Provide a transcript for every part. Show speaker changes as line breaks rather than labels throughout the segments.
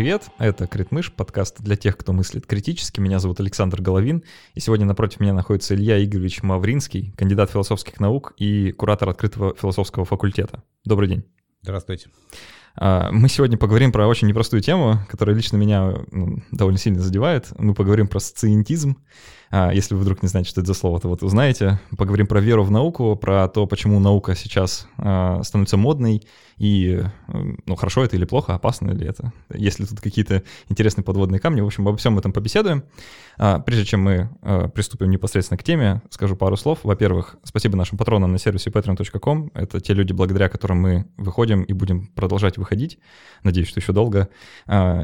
привет! Это Критмыш, подкаст для тех, кто мыслит критически. Меня зовут Александр Головин, и сегодня напротив меня находится Илья Игоревич Мавринский, кандидат философских наук и куратор открытого философского факультета. Добрый день.
Здравствуйте.
А, мы сегодня поговорим про очень непростую тему, которая лично меня ну, довольно сильно задевает. Мы поговорим про сциентизм. А, если вы вдруг не знаете, что это за слово, то вот узнаете. Поговорим про веру в науку, про то, почему наука сейчас а, становится модной, и, ну, хорошо это или плохо, опасно ли это, есть ли тут какие-то интересные подводные камни. В общем, обо всем этом побеседуем. Прежде чем мы приступим непосредственно к теме, скажу пару слов. Во-первых, спасибо нашим патронам на сервисе patreon.com. Это те люди, благодаря которым мы выходим и будем продолжать выходить. Надеюсь, что еще долго.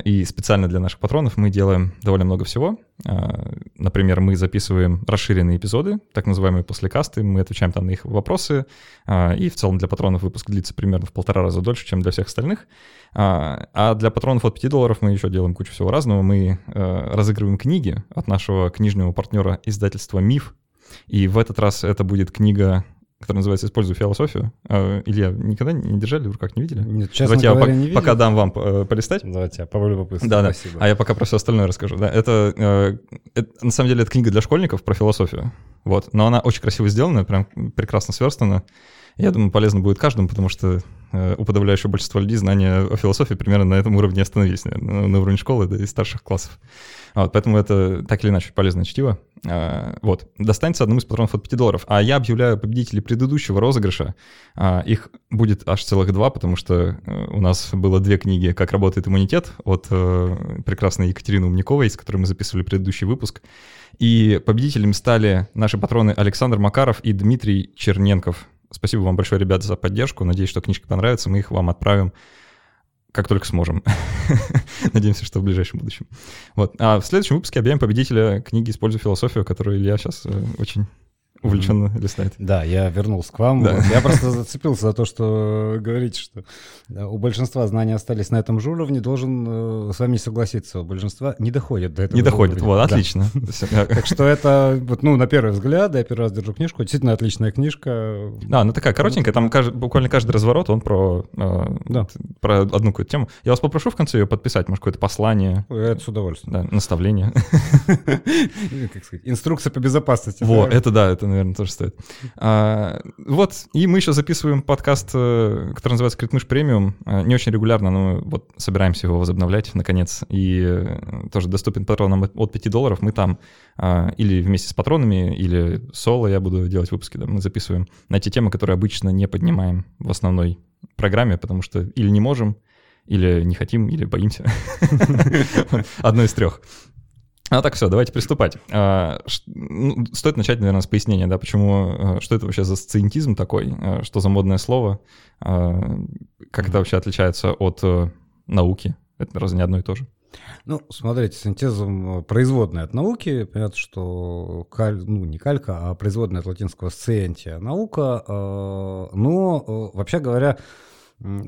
И специально для наших патронов мы делаем довольно много всего. Например, мы записываем расширенные эпизоды, так называемые послекасты, мы отвечаем там на их вопросы, а, и в целом для патронов выпуск длится примерно в полтора раза дольше, чем для всех остальных. А, а для патронов от 5 долларов мы еще делаем кучу всего разного. Мы э, разыгрываем книги от нашего книжного партнера издательства «Миф», и в этот раз это будет книга который называется «Используй философию». А, Илья, никогда не держали в руках, не видели?
Нет, честно Давайте
говоря,
я не
видел. пока дам вам э, полистать.
Давайте, я по
Да, да. Спасибо. А я пока про все остальное расскажу. Да, это, э, это, на самом деле, это книга для школьников про философию. Вот. Но она очень красиво сделана, прям прекрасно сверстана. Я думаю, полезно будет каждому, потому что э, у подавляющего большинства людей знания о философии примерно на этом уровне остановились, наверное, на уровне школы да, и старших классов. Вот, поэтому это так или иначе полезное чтиво. А, вот, достанется одному из патронов от 5 долларов. А я объявляю победителей предыдущего розыгрыша. А, их будет аж целых два, потому что э, у нас было две книги «Как работает иммунитет» от э, прекрасной Екатерины Умниковой, с которой мы записывали предыдущий выпуск. И победителями стали наши патроны Александр Макаров и Дмитрий Черненков. Спасибо вам большое, ребята, за поддержку. Надеюсь, что книжка понравится. Мы их вам отправим как только сможем. Надеемся, что в ближайшем будущем. Вот. А в следующем выпуске объявим победителя книги «Используй философию», которую Илья сейчас э, очень увлеченно листает.
Да, я вернулся к вам. Да. Я просто зацепился за то, что говорите, что у большинства знания остались на этом же уровне. Должен э, с вами согласиться. У большинства не доходит до этого.
Не доходит, вот, отлично.
Так что это, вот, ну, на первый взгляд, я первый раз держу книжку, действительно отличная книжка.
Да, она такая коротенькая, там буквально каждый разворот, он про, э, про одну какую-то тему. Я вас попрошу в конце ее подписать, может, какое-то послание.
Это с удовольствием.
Да, наставление.
Как сказать, инструкция по безопасности.
Во, это да, это наверное, тоже стоит. А, вот, и мы еще записываем подкаст, э, который называется «Критмыш премиум». А, не очень регулярно, но вот собираемся его возобновлять, наконец. И э, тоже доступен патронам от 5 долларов. Мы там а, или вместе с патронами, или соло я буду делать выпуски, да, мы записываем на те темы, которые обычно не поднимаем в основной программе, потому что или не можем, или не хотим, или боимся. Одно из трех. А так все, давайте приступать. А, ну, стоит начать, наверное, с пояснения, да, почему, а, что это вообще за сциентизм такой, а, что за модное слово, как это вообще отличается от э, науки, это разве не одно и то же?
Ну, смотрите, синтезом производная от науки, понятно, что каль, ну, не калька, а производная от латинского сциентия наука, но, вообще говоря,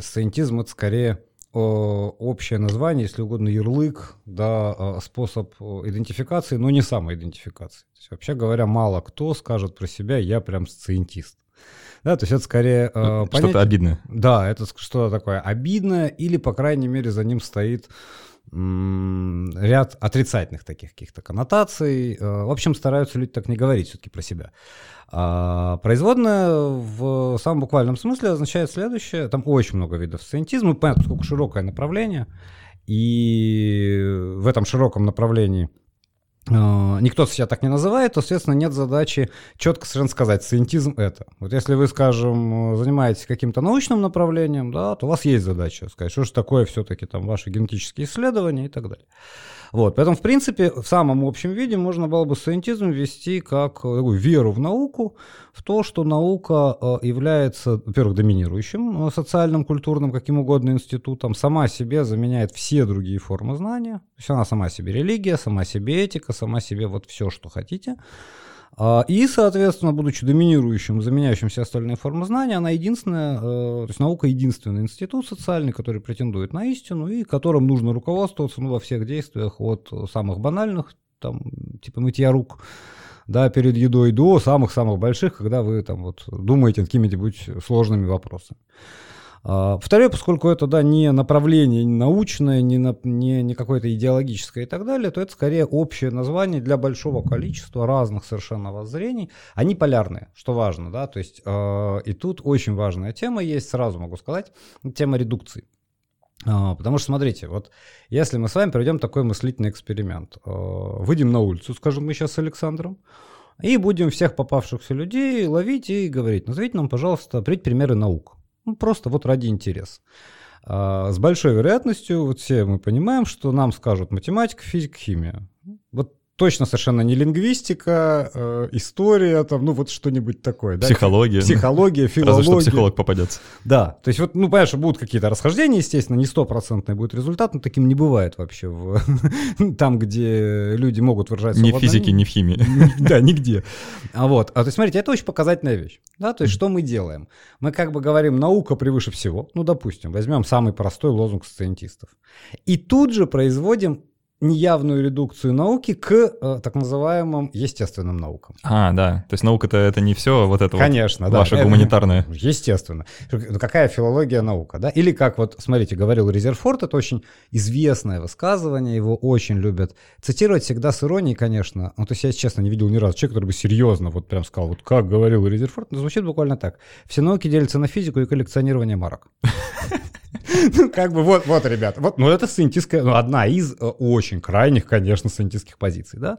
сциентизм — это скорее общее название, если угодно, ярлык, да, а, способ идентификации, но не самоидентификации. То есть, вообще говоря, мало кто скажет про себя «я прям сциентист». Да, то есть это скорее...
Ну, что-то обидное.
Да, это что-то такое обидное, или, по крайней мере, за ним стоит ряд отрицательных таких каких-то коннотаций. Э, в общем, стараются люди так не говорить все-таки про себя. А производная в самом буквальном смысле означает следующее. Там очень много видов сциентизма. Понятно, сколько широкое направление. И в этом широком направлении никто себя так не называет, то, соответственно, нет задачи четко совершенно сказать, сcientism это. Вот если вы, скажем, занимаетесь каким-то научным направлением, да, то у вас есть задача сказать, что же такое все-таки там ваши генетические исследования и так далее. Вот, поэтому, в принципе, в самом общем виде можно было бы сcientism вести как такую веру в науку, в то, что наука э, является, во-первых, доминирующим э, социальным, культурным, каким угодно институтом, сама себе заменяет все другие формы знания, то есть она сама себе религия, сама себе этика, сама себе вот все, что хотите. А, и, соответственно, будучи доминирующим, заменяющим все остальные формы знания, она единственная, э, то есть наука единственный институт социальный, который претендует на истину и которым нужно руководствоваться ну, во всех действиях от самых банальных, там, типа мытья рук, да, перед едой, до самых-самых больших, когда вы там вот думаете над какими-нибудь сложными вопросами. А, второе, поскольку это, да, не направление не научное, не, на, не, не какое-то идеологическое и так далее, то это скорее общее название для большого количества разных совершенно воззрений. Они полярные, что важно, да, то есть э, и тут очень важная тема есть, сразу могу сказать, тема редукции. А, потому что, смотрите, вот если мы с вами проведем такой мыслительный эксперимент, выйдем на улицу, скажем мы сейчас с Александром, и будем всех попавшихся людей ловить и говорить, назовите нам, пожалуйста, примеры наук. Ну, просто вот ради интереса. А, с большой вероятностью, вот все мы понимаем, что нам скажут математика, физика, химия. Вот точно совершенно не лингвистика, э, история, там, ну вот что-нибудь такое.
Психология.
Да? Психология, филология.
Разве что психолог попадется.
Да, то есть вот, ну, понятно, будут какие-то расхождения, естественно, не стопроцентный будет результат, но таким не бывает вообще в, там, где люди могут выражаться.
Ни в физике, ни в химии.
Да, нигде. А вот, а то есть, смотрите, это очень показательная вещь. Да, то есть что мы делаем? Мы как бы говорим, наука превыше всего. Ну, допустим, возьмем самый простой лозунг сциентистов. И тут же производим неявную редукцию науки к э, так называемым естественным наукам.
А, да. То есть наука-то это не все вот это
Конечно,
вот
да.
ваше гуманитарное.
Естественно. Ну, какая филология наука, да? Или как вот, смотрите, говорил Резерфорд, это очень известное высказывание, его очень любят цитировать всегда с иронией, конечно. Ну, то есть я, честно, не видел ни разу человека, который бы серьезно вот прям сказал, вот как говорил Резерфорд, но звучит буквально так. Все науки делятся на физику и коллекционирование марок. Ну, как бы вот, вот, ребята, вот, ну, это сcientистская, ну, одна из э, очень крайних, конечно, сcientистских позиций, да.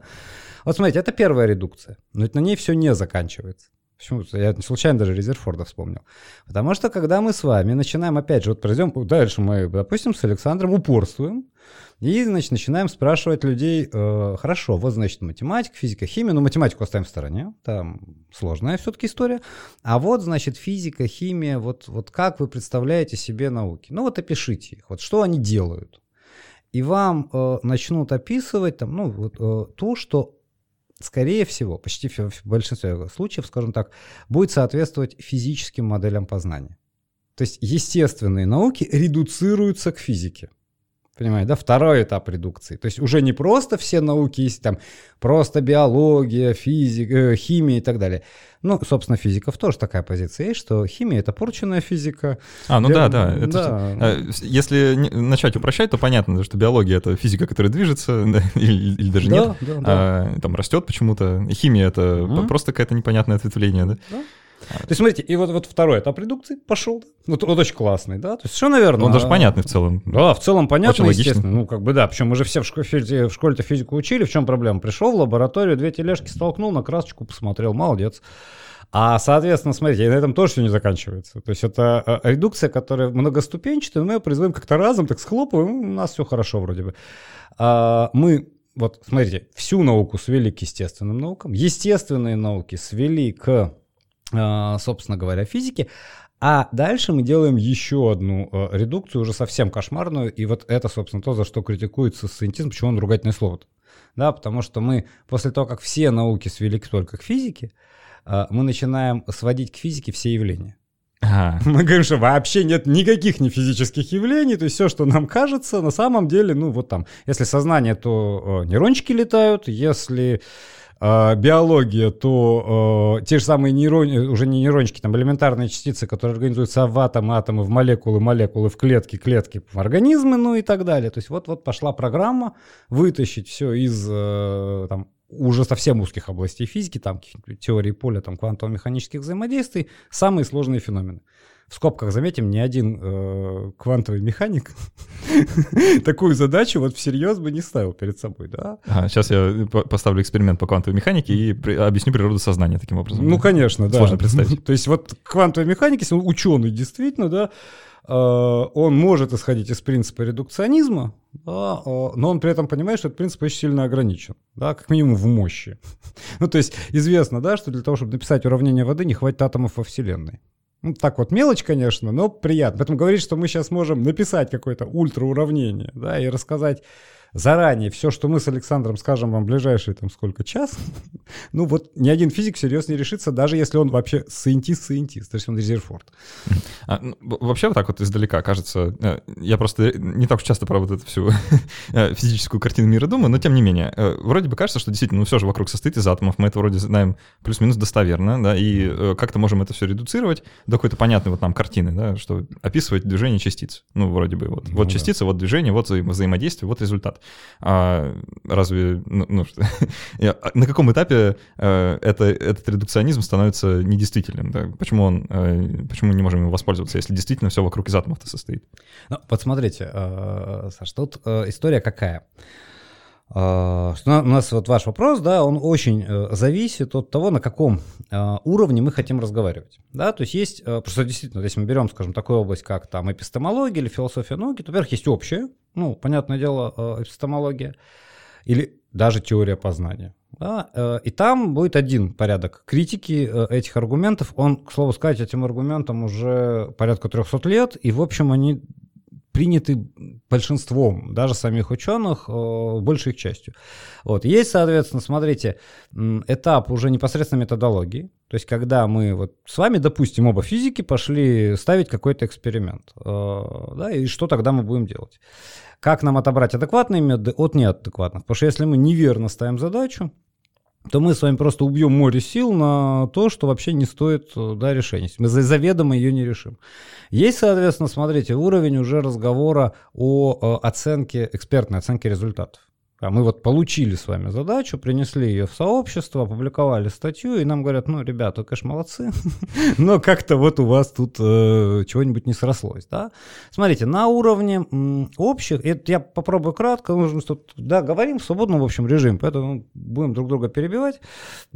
Вот смотрите, это первая редукция, но это на ней все не заканчивается. Почему? Я случайно даже Резерфорда вспомнил. Потому что когда мы с вами начинаем, опять же, вот пройдем дальше, мы, допустим, с Александром упорствуем, и, значит, начинаем спрашивать людей, э, хорошо, вот, значит, математика, физика, химия, ну, математику оставим в стороне, там сложная все-таки история, а вот, значит, физика, химия, вот, вот как вы представляете себе науки? Ну, вот опишите их, вот что они делают. И вам э, начнут описывать там, ну, вот, э, то, что скорее всего, почти в большинстве случаев, скажем так, будет соответствовать физическим моделям познания. То есть естественные науки редуцируются к физике. Понимаете, да? Второй этап редукции. То есть уже не просто все науки есть, там просто биология, физика, э, химия и так далее. Ну, собственно, физиков тоже такая позиция есть, что химия — это порченная физика.
А, ну Би... да, да. Это, да. Э, если начать упрощать, то понятно, что биология — это физика, которая движется, или, или даже да, нет, да, да. А, там растет почему-то. Химия — это угу. просто какое-то непонятное ответвление, да? да.
То есть, смотрите, и вот, вот второй этап редукции пошел. Вот, вот очень классный, да? То есть, что, наверное...
Он даже понятный в целом.
Да, в целом понятно, очень естественно. Ну, как бы, да. Причем мы же все в, школе, в школе-то физику учили. В чем проблема? Пришел в лабораторию, две тележки столкнул, на красочку посмотрел. Молодец. А, соответственно, смотрите, на этом тоже все не заканчивается. То есть это э, редукция, которая многоступенчатая, мы ее производим как-то разом, так схлопываем, у нас все хорошо вроде бы. А, мы вот, смотрите, всю науку свели к естественным наукам, естественные науки свели к а, собственно говоря, физики. А дальше мы делаем еще одну э, редукцию, уже совсем кошмарную, и вот это, собственно, то, за что критикуется сcientизм, почему он ругательное слово. Да, потому что мы после того, как все науки свели только к физике, э, мы начинаем сводить к физике все явления. Ага. Мы говорим, что вообще нет никаких нефизических явлений, то есть все, что нам кажется, на самом деле, ну вот там, если сознание, то э, нейрончики летают, если э, биология, то э, те же самые нейроны, уже не нейрончики, там элементарные частицы, которые организуются в атомы, атомы, в молекулы, молекулы, в клетки, клетки, в организмы, ну и так далее. То есть вот-вот пошла программа вытащить все из э, там, уже совсем узких областей физики, там теории поля, там квантово-механических взаимодействий, самые сложные феномены в скобках заметим, ни один э, квантовый механик такую задачу вот всерьез бы не ставил перед собой, да?
Ага, сейчас я поставлю эксперимент по квантовой механике и при, объясню природу сознания таким образом.
Ну, конечно, да.
Сложно представить.
То есть вот квантовая механика, если он ученый действительно, да, э, он может исходить из принципа редукционизма, да, э, но он при этом понимает, что этот принцип очень сильно ограничен, да, как минимум в мощи. ну, то есть известно, да, что для того, чтобы написать уравнение воды, не хватит атомов во Вселенной. Ну, так вот, мелочь, конечно, но приятно. Поэтому говорить, что мы сейчас можем написать какое-то ультра уравнение, да, и рассказать заранее все, что мы с Александром скажем вам в ближайшие там сколько, час, ну вот ни один физик всерьез не решится, даже если он вообще сcientist-scientist, то есть он резерфорд.
А, ну, вообще вот так вот издалека кажется, э, я просто не так уж часто про вот эту всю э, физическую картину мира думаю, но тем не менее, э, вроде бы кажется, что действительно, ну все же вокруг состоит из атомов, мы это вроде знаем плюс-минус достоверно, да, и как-то можем это все редуцировать до какой-то понятной вот нам картины, да, что описывать движение частиц, ну вроде бы вот, ну, вот да. частица, вот движение, вот вза взаимодействие, вот результат. А разве, ну, ну что, на каком этапе это, этот редукционизм становится недействительным, да? Почему он, почему мы не можем им воспользоваться, если действительно все вокруг из атомов-то состоит?
Ну, вот смотрите, Саш, тут история какая? Uh, у нас вот ваш вопрос, да, он очень uh, зависит от того, на каком uh, уровне мы хотим разговаривать, да, то есть есть, просто действительно, если мы берем, скажем, такую область, как там эпистемология или философия науки, то, во-первых, есть общее, ну, понятное дело, эпистемология, или даже теория познания, да, и там будет один порядок критики этих аргументов, он, к слову сказать, этим аргументам уже порядка 300 лет, и, в общем, они приняты большинством, даже самих ученых, э, большей их частью. Вот. Есть, соответственно, смотрите, этап уже непосредственно методологии, то есть когда мы вот с вами, допустим, оба физики пошли ставить какой-то эксперимент, э, да, и что тогда мы будем делать? Как нам отобрать адекватные методы от неадекватных? Потому что если мы неверно ставим задачу, то мы с вами просто убьем море сил на то, что вообще не стоит э, да, решения. Мы заведомо ее не решим. Есть, соответственно, смотрите, уровень уже разговора о э, оценке, экспертной оценке результатов. А мы вот получили с вами задачу, принесли ее в сообщество, опубликовали статью, и нам говорят, ну, ребята, конечно, молодцы, но как-то вот у вас тут э, чего-нибудь не срослось, да. Смотрите, на уровне общих, я попробую кратко, нужно тут, да, говорим в свободном, в общем, режиме, поэтому будем друг друга перебивать,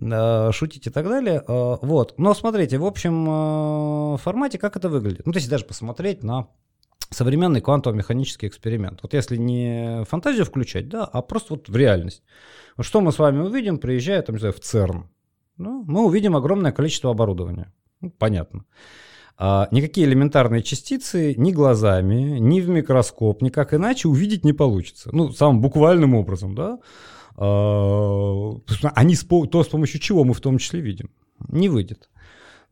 э, шутить и так далее, э, вот. Но смотрите, в общем формате как это выглядит? Ну, то есть даже посмотреть на современный квантово-механический эксперимент. Вот если не фантазию включать, да, а просто вот в реальность. Что мы с вами увидим, приезжая там, не знаю, в ЦЕРН? Ну, мы увидим огромное количество оборудования. Ну, понятно. А никакие элементарные частицы ни глазами, ни в микроскоп, никак иначе увидеть не получится. Ну, самым буквальным образом, да. А, они, то, с помощью чего мы в том числе видим, не выйдет.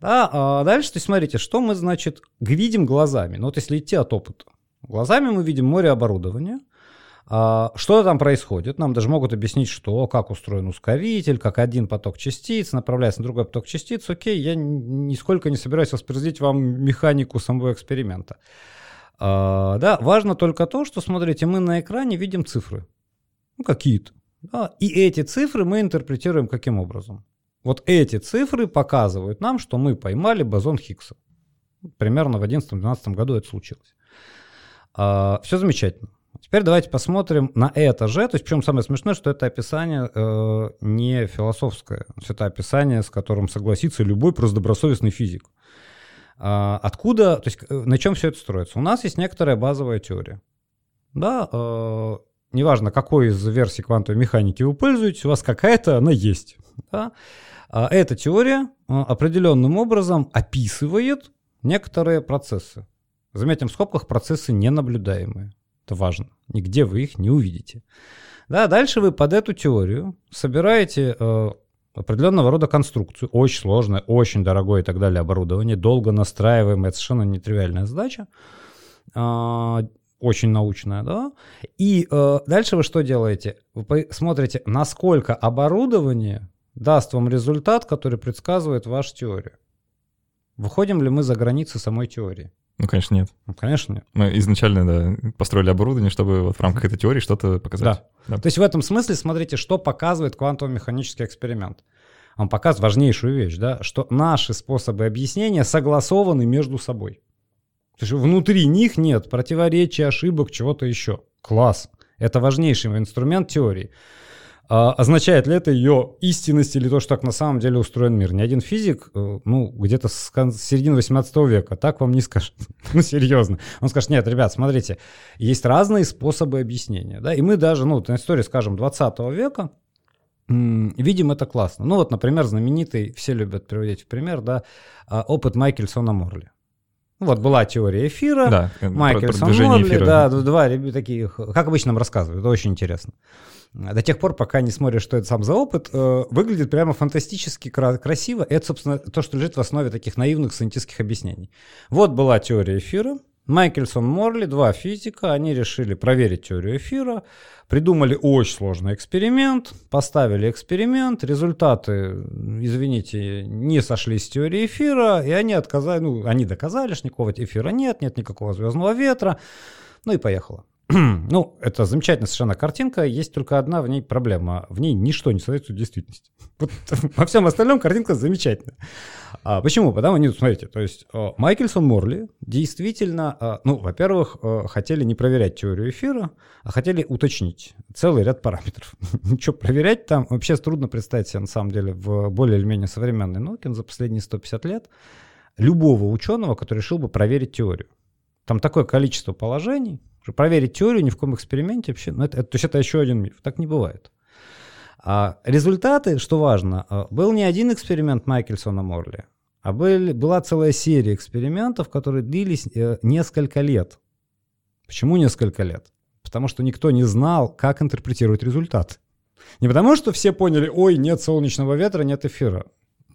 Да, а дальше, то есть смотрите, что мы, значит, видим глазами. Ну вот если идти от опыта. Глазами мы видим море оборудования, а, что там происходит? Нам даже могут объяснить, что, как устроен ускоритель, как один поток частиц направляется на другой поток частиц. Окей, я нисколько не собираюсь воспроизводить вам механику самого эксперимента. А, да, важно только то, что, смотрите, мы на экране видим цифры. Ну, какие-то. Да, и эти цифры мы интерпретируем каким образом? Вот эти цифры показывают нам, что мы поймали бозон Хиггса. Примерно в 2011-2012 году это случилось. А, все замечательно. Теперь давайте посмотрим на это же. То есть, причем самое смешное, что это описание э, не философское. Это описание, с которым согласится любой просто добросовестный физик. А, откуда, то есть, э, на чем все это строится? У нас есть некоторая базовая теория. Да, э, неважно, какой из версий квантовой механики вы пользуетесь, у вас какая-то она есть. Да? А эта теория а, определенным образом описывает некоторые процессы. Заметим в скобках процессы ненаблюдаемые. Это важно. Нигде вы их не увидите. Да, дальше вы под эту теорию собираете э, определенного рода конструкцию. Очень сложное, очень дорогое и так далее оборудование, долго настраиваемое, совершенно нетривиальная задача. Э, очень научная, да. И э, дальше вы что делаете? Вы смотрите, насколько оборудование даст вам результат, который предсказывает вашу теорию. Выходим ли мы за границы самой теории?
Ну, конечно, нет.
Ну, конечно, нет.
Мы изначально, да, построили оборудование, чтобы вот в рамках этой теории что-то показать.
Да. да. То есть в этом смысле, смотрите, что показывает квантово-механический эксперимент. Он показывает важнейшую вещь, да, что наши способы объяснения согласованы между собой. То есть внутри них нет противоречий, ошибок, чего-то еще. Класс. Это важнейший инструмент теории. А, означает ли это ее истинность или то, что так на самом деле устроен мир? Ни один физик, э, ну, где-то с середины 18 века так вам не скажет. ну, серьезно. Он скажет, нет, ребят, смотрите, есть разные способы объяснения. Да? И мы даже, ну, на истории, скажем, 20 века, видим это классно. Ну, вот, например, знаменитый, все любят приводить в пример, да, а, опыт Майкельсона Морли. Вот была теория эфира,
Да,
Майкельсон Морли, да, два таких, как обычно нам рассказывают, это очень интересно. До тех пор, пока не смотришь, что это сам за опыт, э, выглядит прямо фантастически кра- красиво. Это, собственно, то, что лежит в основе таких наивных сcientific объяснений. Вот была теория эфира. Майкельсон Морли, два физика, они решили проверить теорию эфира, придумали очень сложный эксперимент, поставили эксперимент, результаты, извините, не сошлись с теорией эфира, и они отказали, ну, они доказали, что никакого эфира нет, нет никакого звездного ветра, ну и поехало. Ну, это замечательная совершенно картинка, есть только одна в ней проблема. В ней ничто не соответствует действительности. Вот во всем остальном картинка замечательная. А, почему? Потому что, смотрите, то есть э, Майкельсон Морли действительно, э, ну, во-первых, э, хотели не проверять теорию эфира, а хотели уточнить целый ряд параметров. Ничего проверять там вообще трудно представить себе, на самом деле, в более или менее современной науке за последние 150 лет любого ученого, который решил бы проверить теорию. Там такое количество положений, проверить теорию ни в каком эксперименте вообще, ну это, это- то есть это еще один миф, так не бывает. А результаты, что важно, а, был не один эксперимент Майкельсона Морли, а были, была целая серия экспериментов, которые длились э, несколько лет. Почему несколько лет? Потому что никто не знал, как интерпретировать результат. Не потому, что все поняли, ой, нет солнечного ветра, нет эфира.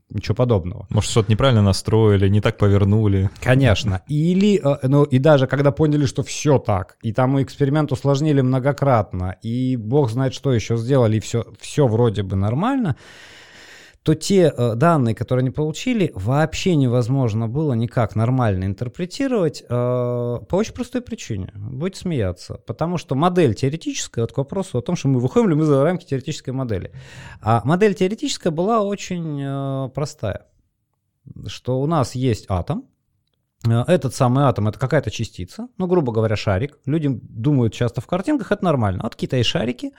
Ничего подобного.
Может, что-то неправильно настроили, не так повернули.
Конечно. Или, э, ну, и даже когда поняли, что все так, и там эксперимент усложнили многократно, и бог знает, что еще сделали, и все, все вроде бы нормально, то те э, данные, которые они получили, вообще невозможно было никак нормально интерпретировать э, по очень простой причине. Будете смеяться. Потому что модель теоретическая, вот к вопросу о том, что мы выходим ли мы за рамки теоретической модели. А модель теоретическая была очень э, простая. Что у нас есть атом, Э, этот самый атом это какая-то частица, ну, грубо говоря, шарик. Люди думают часто в картинках, это нормально. Вот какие-то есть шарики.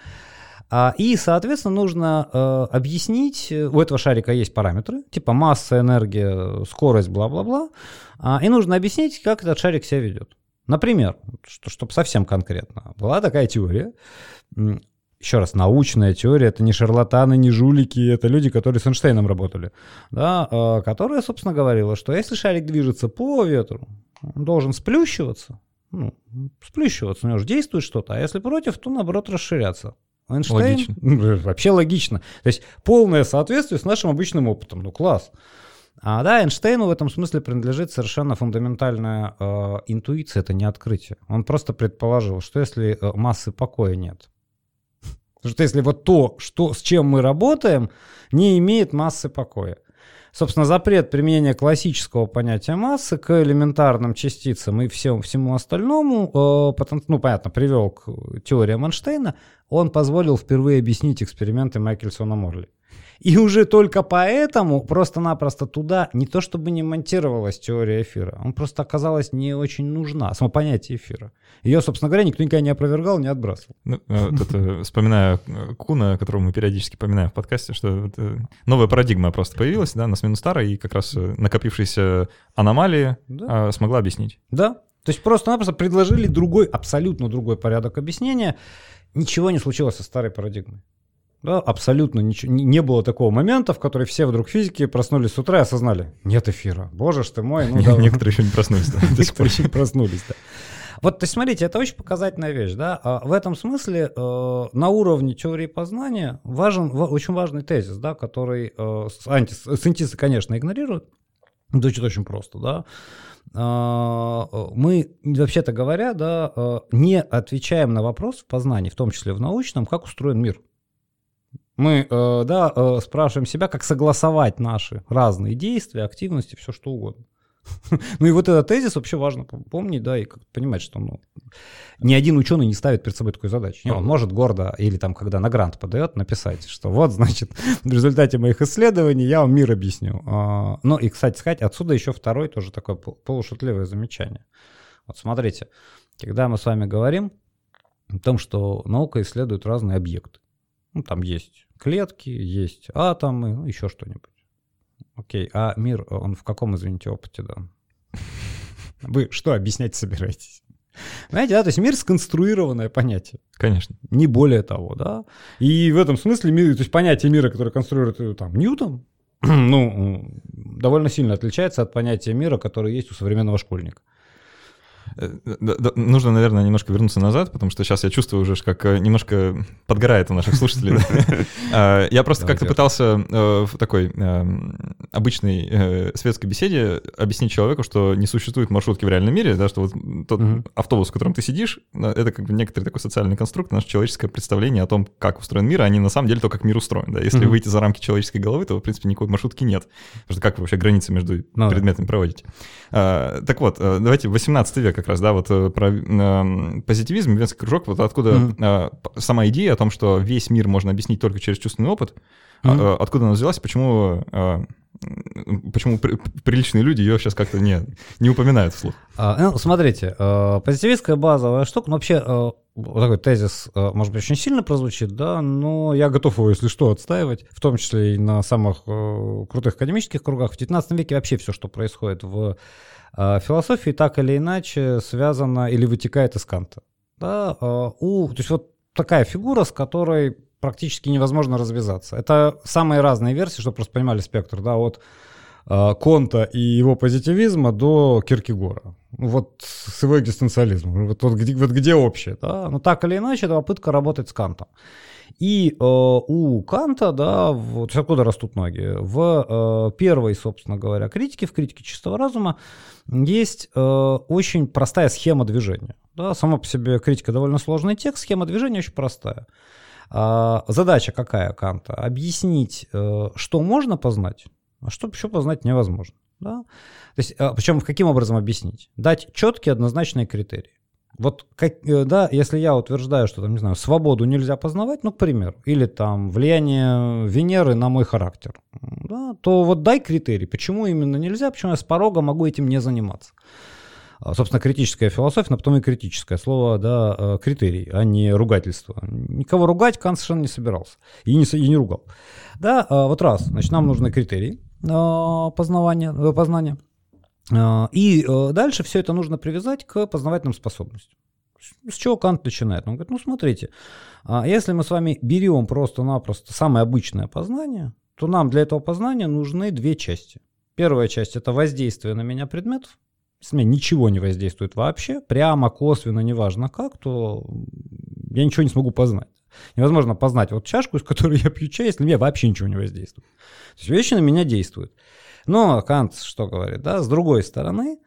А, и, соответственно, нужно э, объяснить, э, у этого шарика есть параметры, типа масса, энергия, скорость, бла-бла-бла. А, и нужно объяснить, как этот шарик себя ведет. Например, что, чтобы совсем конкретно, была такая теория, еще раз, научная теория, это не шарлатаны, не жулики, это люди, которые с Эйнштейном работали, да, э, которая, собственно, говорила, что если шарик движется по ветру, он должен сплющиваться, ну, сплющиваться, у него же действует что-то, а если против, то, наоборот, расширяться. Эйнштейн,
Логично.
Вообще логично. То есть полное соответствие с нашим обычным опытом. Ну, класс. А да, Эйнштейну в этом смысле принадлежит совершенно фундаментальная э, интуиция, это не открытие. Он просто предположил, что если э, массы покоя нет, что если вот то, что, с чем мы работаем, не имеет массы покоя. Собственно, запрет применения классического понятия массы к элементарным частицам и всем, всему остальному, э, ну, понятно, привел к теориям Эйнштейна, он позволил впервые объяснить эксперименты Майкельсона Морли. И уже только поэтому просто-напросто туда не то чтобы не монтировалась теория эфира, он просто оказалась не очень нужна, само понятие эфира. Ее, собственно говоря, никто никогда не опровергал, не отбрасывал.
Ну, э, вот это, вспоминаю Куна, которого мы периодически поминаем в подкасте, что э, новая парадигма просто появилась, да, на смену старой, и как раз э, накопившиеся аномалии
Да.
э, смогла объяснить.
Да. То есть просто-напросто предложили другой, абсолютно другой порядок объяснения. Ничего не случилось со старой парадигмой. Да, абсолютно ничего. Не было такого момента, в который все вдруг физики проснулись с утра и осознали, нет эфира. Боже ж ты мой. Ну, да,
Некоторые еще не проснулись.
Некоторые еще не проснулись, да. Вот, то есть, смотрите, это очень показательная вещь, да. А В этом смысле э, на уровне теории познания важен, ва- очень важный тезис, да, который э, с- анти, сcientists, конечно, игнорируют. Звучит очень просто, да. А, э, Мы, вообще-то говоря, да, э, не отвечаем на вопрос в познании, в том числе в научном, как устроен мир. Мы, э, да, э, спрашиваем себя, как согласовать наши разные действия, активности, все что угодно. Ну и вот этот тезис вообще важно пом- помнить, да, и понимать, что ну, ни один ученый не ставит перед собой такую задачу. Не, Он может гордо, или там, когда на грант подает, написать, что вот, значит, в результате моих исследований я вам мир объясню. А, Ну и, кстати сказать, отсюда еще второй тоже такое пол- полушутливое замечание. Вот смотрите, когда мы с вами говорим о том, что наука исследует разные объекты. Ну, там есть клетки, есть атомы, ну, еще что-нибудь. Окей, а мир, он в каком, извините, опыте, да? Вы что объяснять собираетесь? Понимаете, да, то есть мир сконструированное понятие,
Конечно.
не более того, да. И в этом смысле мир, то есть понятие мира, которое конструирует э, там Ньютон, ну, довольно сильно отличается от понятия мира, которое есть у современного школьника.
Э, нужно, наверное, немножко вернуться назад, потому что сейчас я чувствую уже, как э, немножко подгорает у наших слушателей. А, я просто как-то пытался э, в такой обычной светской беседе объяснить человеку, что не существует маршрутки в реальном мире, да, что вот тот автобус, в котором ты сидишь, это как бы некоторый такой социальный конструкт, наше человеческое представление о том, как устроен мир, а не на самом деле то, как мир устроен. Да. Если выйти за рамки человеческой головы, то, в принципе, никакой маршрутки нет. Потому что как вы вообще границы между ну предметами проводите? А, так вот, давайте 18 век как раз, да, вот э, про э, позитивизм, венский кружок, вот откуда mm-hmm. э, сама идея о том, что весь мир можно объяснить только через чувственный опыт, mm-hmm. э, откуда она взялась, почему... Э, Почему приличные люди ее сейчас как-то не, не упоминают вслух?
А, ну, смотрите, э, позитивистская базовая штука, ну, вообще, э, такой тезис, э, может быть, очень сильно прозвучит, да, но я готов его, если что, отстаивать, в том числе и на самых крутых академических кругах. В 19 веке вообще все, что происходит в философия так или иначе связана или вытекает из Канта. Да, а, у, то есть вот такая фигура, с которой практически невозможно развязаться. Это самые разные версии, чтобы просто понимали спектр, да, от э, Конта и его позитивизма до Киркегора. Вот с его экзистенциализмом. Вот, вот, где, вот где общее, да. Но так или иначе, это попытка работать с Кантом. И э, у Канта, да, вот откуда растут ноги? В э, первой, собственно говоря, критике, в критике чистого разума, есть э, очень простая схема движения. Да, сама по себе критика довольно сложный текст, схема движения очень простая. А, задача какая Канта? Объяснить, э, что можно познать, а что еще познать невозможно. Да? То есть, а, причем каким образом объяснить? Дать четкие однозначные критерии. Вот, как, э, да, если я утверждаю, что, там, не знаю, свободу нельзя познавать, ну, к примеру, или там влияние Венеры на мой характер, да, то вот дай критерий, почему именно нельзя, почему я с порога могу этим не заниматься. А, собственно, критическая философия, но потом и критическое слово, да, э, критерий, а не ругательство. Никого ругать Кант совершенно не собирался и не, и не ругал. Да, а, вот раз, значит, нам нужны критерии а, познавания, э, познания. А, и э, дальше все это нужно привязать к познавательным способностям. С чего Кант начинает? Он говорит, ну смотрите, а если мы с вами берем просто-напросто самое обычное познание, то нам для этого познания нужны две части. Первая часть – это воздействие на меня предметов. Если меня ничего не воздействует вообще, прямо, косвенно, неважно как, то я ничего не смогу познать. Невозможно познать вот чашку, из которой я пью чай, если меня вообще ничего не воздействует. То есть вещи на меня действуют. Но Кант что говорит, да, с другой стороны,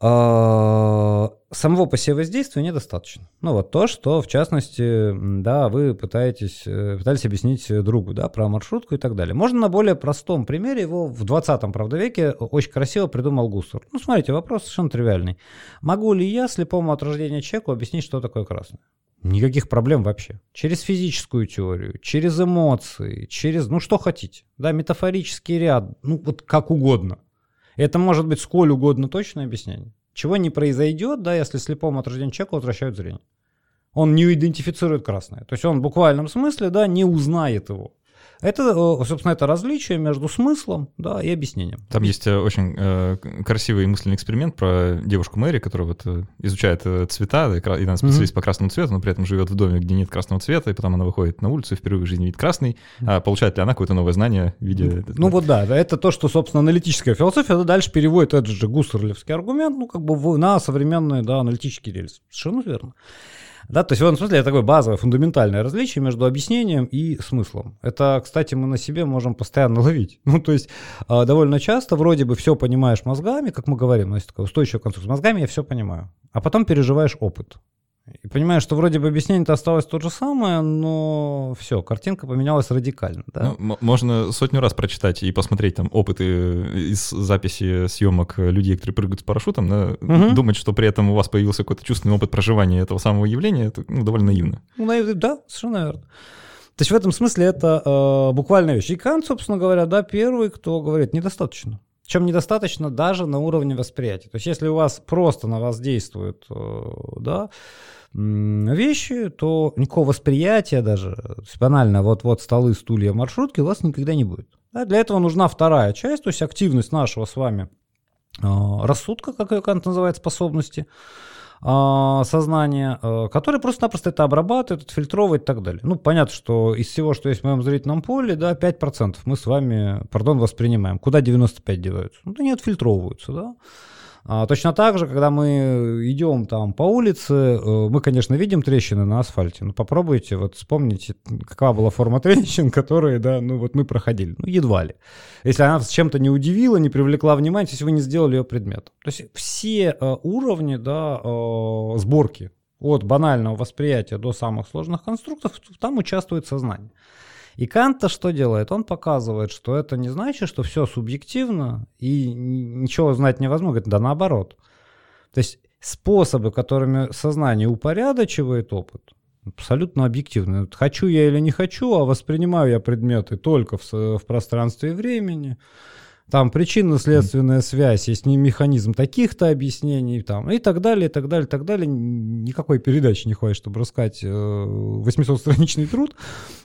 а, самого по себе воздействия недостаточно. Ну вот то, что в частности, да, вы пытаетесь, э, пытались объяснить другу, да, про маршрутку и так далее. Можно на более простом примере, его в 20-м, правда, веке очень красиво придумал Гуссер. Ну смотрите, вопрос совершенно тривиальный. Могу ли я слепому от рождения человеку объяснить, что такое красное? Никаких проблем вообще. Через физическую теорию, через эмоции, через, ну что хотите. Да, метафорический ряд, ну вот как угодно. Это может быть сколь угодно точное объяснение. Чего не произойдет, да, если слепому от рождения человеку возвращают зрение. Он не идентифицирует красное. То есть он в буквальном смысле, да, не узнает его. Это, э, собственно, это различие между смыслом да, и объяснением.
Там есть э, очень э, красивый мысленный эксперимент про девушку Мэри, которая вот э, изучает цвета, и она специалист mm-hmm. по красному цвету, но при этом живет в доме, где нет красного цвета, и потом она выходит на улицу и впервые в жизни видит красный. А получает ли она какое-то новое знание в виде...
Ну, ну вот да, это то, что, собственно, аналитическая философия, это дальше переводит этот же гуссерлевский аргумент, ну, как бы на современный, да, аналитический рельс. Совершенно верно. Да, то есть в этом смысле это такое базовое, фундаментальное различие между объяснением и смыслом. Это, кстати, мы на себе можем постоянно ловить. Ну, то есть а, довольно часто вроде бы все понимаешь мозгами, как мы говорим, у нас такая устойчивая конструкция. Мозгами я все понимаю. А потом переживаешь опыт. И понимаешь, что вроде бы объяснение-то осталось то же самое, но все, картинка поменялась радикально. Да?
Ну, можно сотню раз прочитать и посмотреть там опыты из записи съемок людей, которые прыгают с парашютом, да? угу. думать, что при этом у вас появился какой-то чувственный опыт проживания этого самого явления, это ну, довольно наивно.
Ну, да, совершенно верно. То есть в этом смысле это э, буквальная вещь. И Кант, собственно говоря, да, первый, кто говорит, недостаточно. Чем недостаточно даже на уровне восприятия. То есть если у вас просто на вас действует, э, да, вещи, то никакого восприятия даже, банально, вот-вот столы, стулья, маршрутки у вас никогда не будет. Да, для этого нужна вторая часть, то есть активность нашего с вами э, рассудка, как ее Кант называет, способности, а, сознание, а, который просто-напросто это обрабатывает, отфильтровывает и так далее. Ну, понятно, что из всего, что есть в моем зрительном поле, да, 5% мы с вами, пардон, воспринимаем. Куда 95 деваются? Ну, они отфильтровываются, да. А, точно так же, когда мы идем там по улице, э, мы, конечно, видим трещины на асфальте, но попробуйте вот вспомнить, какова была форма трещин, которые, да, ну вот мы проходили. Ну, едва ли. Если она с чем-то не удивила, не привлекла внимания, если вы не сделали ее предметом. То есть все э, уровни, да, э, сборки от банального восприятия до самых сложных конструктов, там участвует сознание. И Канта что делает? Он показывает, что это не значит, что все субъективно и ничего знать невозможно. Говорит, да наоборот. То есть способы, которыми сознание упорядочивает опыт, абсолютно объективны. Хочу я или не хочу, а воспринимаю я предметы только в, в пространстве и времени. Там причинно-следственная связь, есть механизм таких-то объяснений, там, и так далее, и так далее, и так далее. Никакой передачи не хватит, чтобы рассказать 800-страничный э, труд.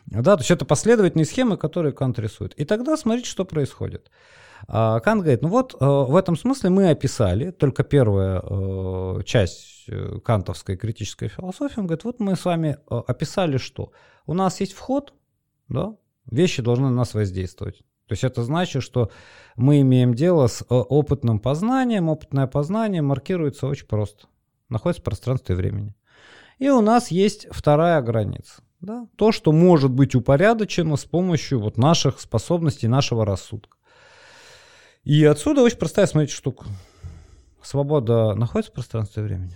Да, то есть это последовательные схемы, которые Кант рисует. И тогда смотрите, что происходит. А, Кант говорит, ну вот э, в этом смысле мы описали, только первая э, часть кантовской критической философии, он говорит, вот мы с вами описали что? У нас есть вход, да, вещи должны на нас воздействовать. То есть это значит, что мы имеем дело с э, опытным познанием. Опытное познание маркируется очень просто. Находится в пространстве и времени. И у нас есть вторая граница. Да? То, что может быть упорядочено с помощью вот наших способностей, нашего рассудка. И отсюда очень простая, смотрите, штука. Свобода находится в пространстве и времени.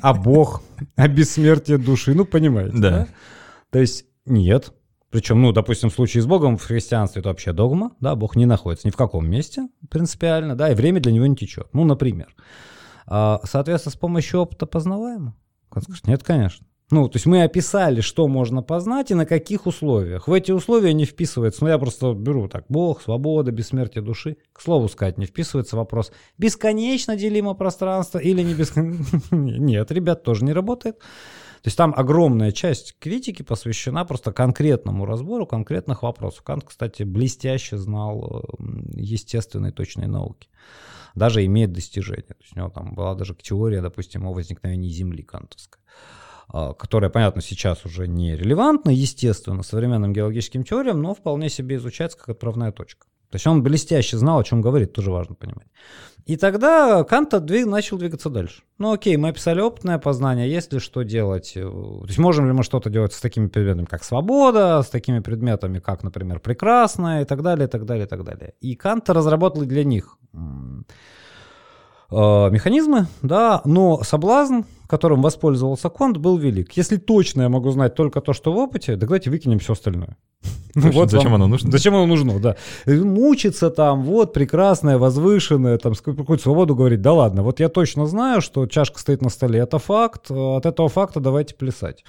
А Бог, а бессмертие души, ну понимаете. Да. То есть нет, причем, ну, допустим, в случае с Богом в христианстве это вообще догма, да, Бог не находится ни в каком месте принципиально, да, и время для него не течет. Ну, например. А, соответственно, с помощью опыта познаваемо? Нет, конечно. Ну, то есть мы описали, что можно познать и на каких условиях. В эти условия не вписывается, ну я просто беру так, Бог, свобода, бессмертие души. К слову сказать, не вписывается вопрос, бесконечно делимо пространство или не бесконечно. Нет, ребят, тоже не работает. То есть там огромная часть критики посвящена просто конкретному разбору конкретных вопросов. Кант, кстати, блестяще знал естественной точной науки. Даже имеет достижения. То есть у него там была даже теория, допустим, о возникновении Земли кантовская которая, понятно, сейчас уже не релевантна, естественно, современным геологическим теориям, но вполне себе изучается как отправная точка. То есть он блестяще знал, о чем говорит, тоже важно понимать. И тогда Кант двиг, начал двигаться дальше. Ну окей, мы описали опытное познание, есть ли что делать? То есть можем ли мы что-то делать с такими предметами, как свобода, с такими предметами, как, например, прекрасное и так далее, и так далее, и так далее. И Кант разработал для них Э, механизмы, да, но соблазн, которым воспользовался Конт, был велик. Если точно я могу знать только то, что в опыте, так давайте выкинем все остальное.
Ну, вот зачем вам, оно нужно?
Зачем оно нужно, да. Мучиться там, вот, прекрасное, возвышенное, там, какую-то свободу говорить, да ладно, вот я точно знаю, что чашка стоит на столе, это факт, от этого факта давайте плясать.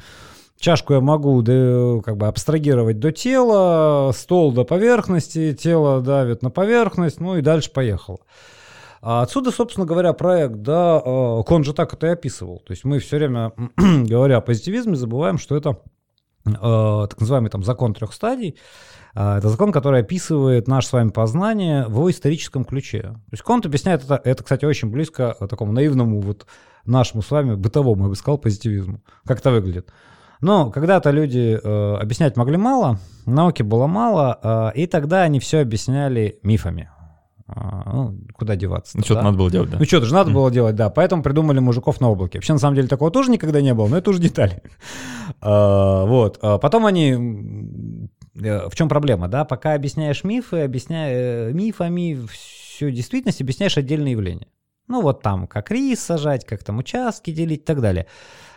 Чашку я могу да, как бы абстрагировать до тела, стол до поверхности, тело давит на поверхность, ну и дальше поехало. А отсюда, собственно говоря, проект, да, э, он же так это и описывал. То есть мы все время, говоря о позитивизме, забываем, что это э, так называемый там закон трех стадий. А, это закон, который описывает наше с вами познание в историческом ключе. То есть Конт объясняет это, это, кстати, очень близко такому наивному вот нашему с вами бытовому, я бы сказал, позитивизму. Как это выглядит? Но когда-то люди э, объяснять могли мало, науки было мало, э, и тогда они все объясняли мифами. А, ну, куда деваться?
Ну, что-то да? надо было делать, да.
Ну, что-то же надо mm. было делать, да. Поэтому придумали мужиков на облаке. Вообще, на самом деле, такого тоже никогда не было, но это уже детали. а, вот. А потом они... Э, в чем проблема, да? Пока объясняешь мифы, объясняя э, мифами всю действительность, объясняешь отдельные явления. Ну, вот там, как рис сажать, как там участки делить и так далее.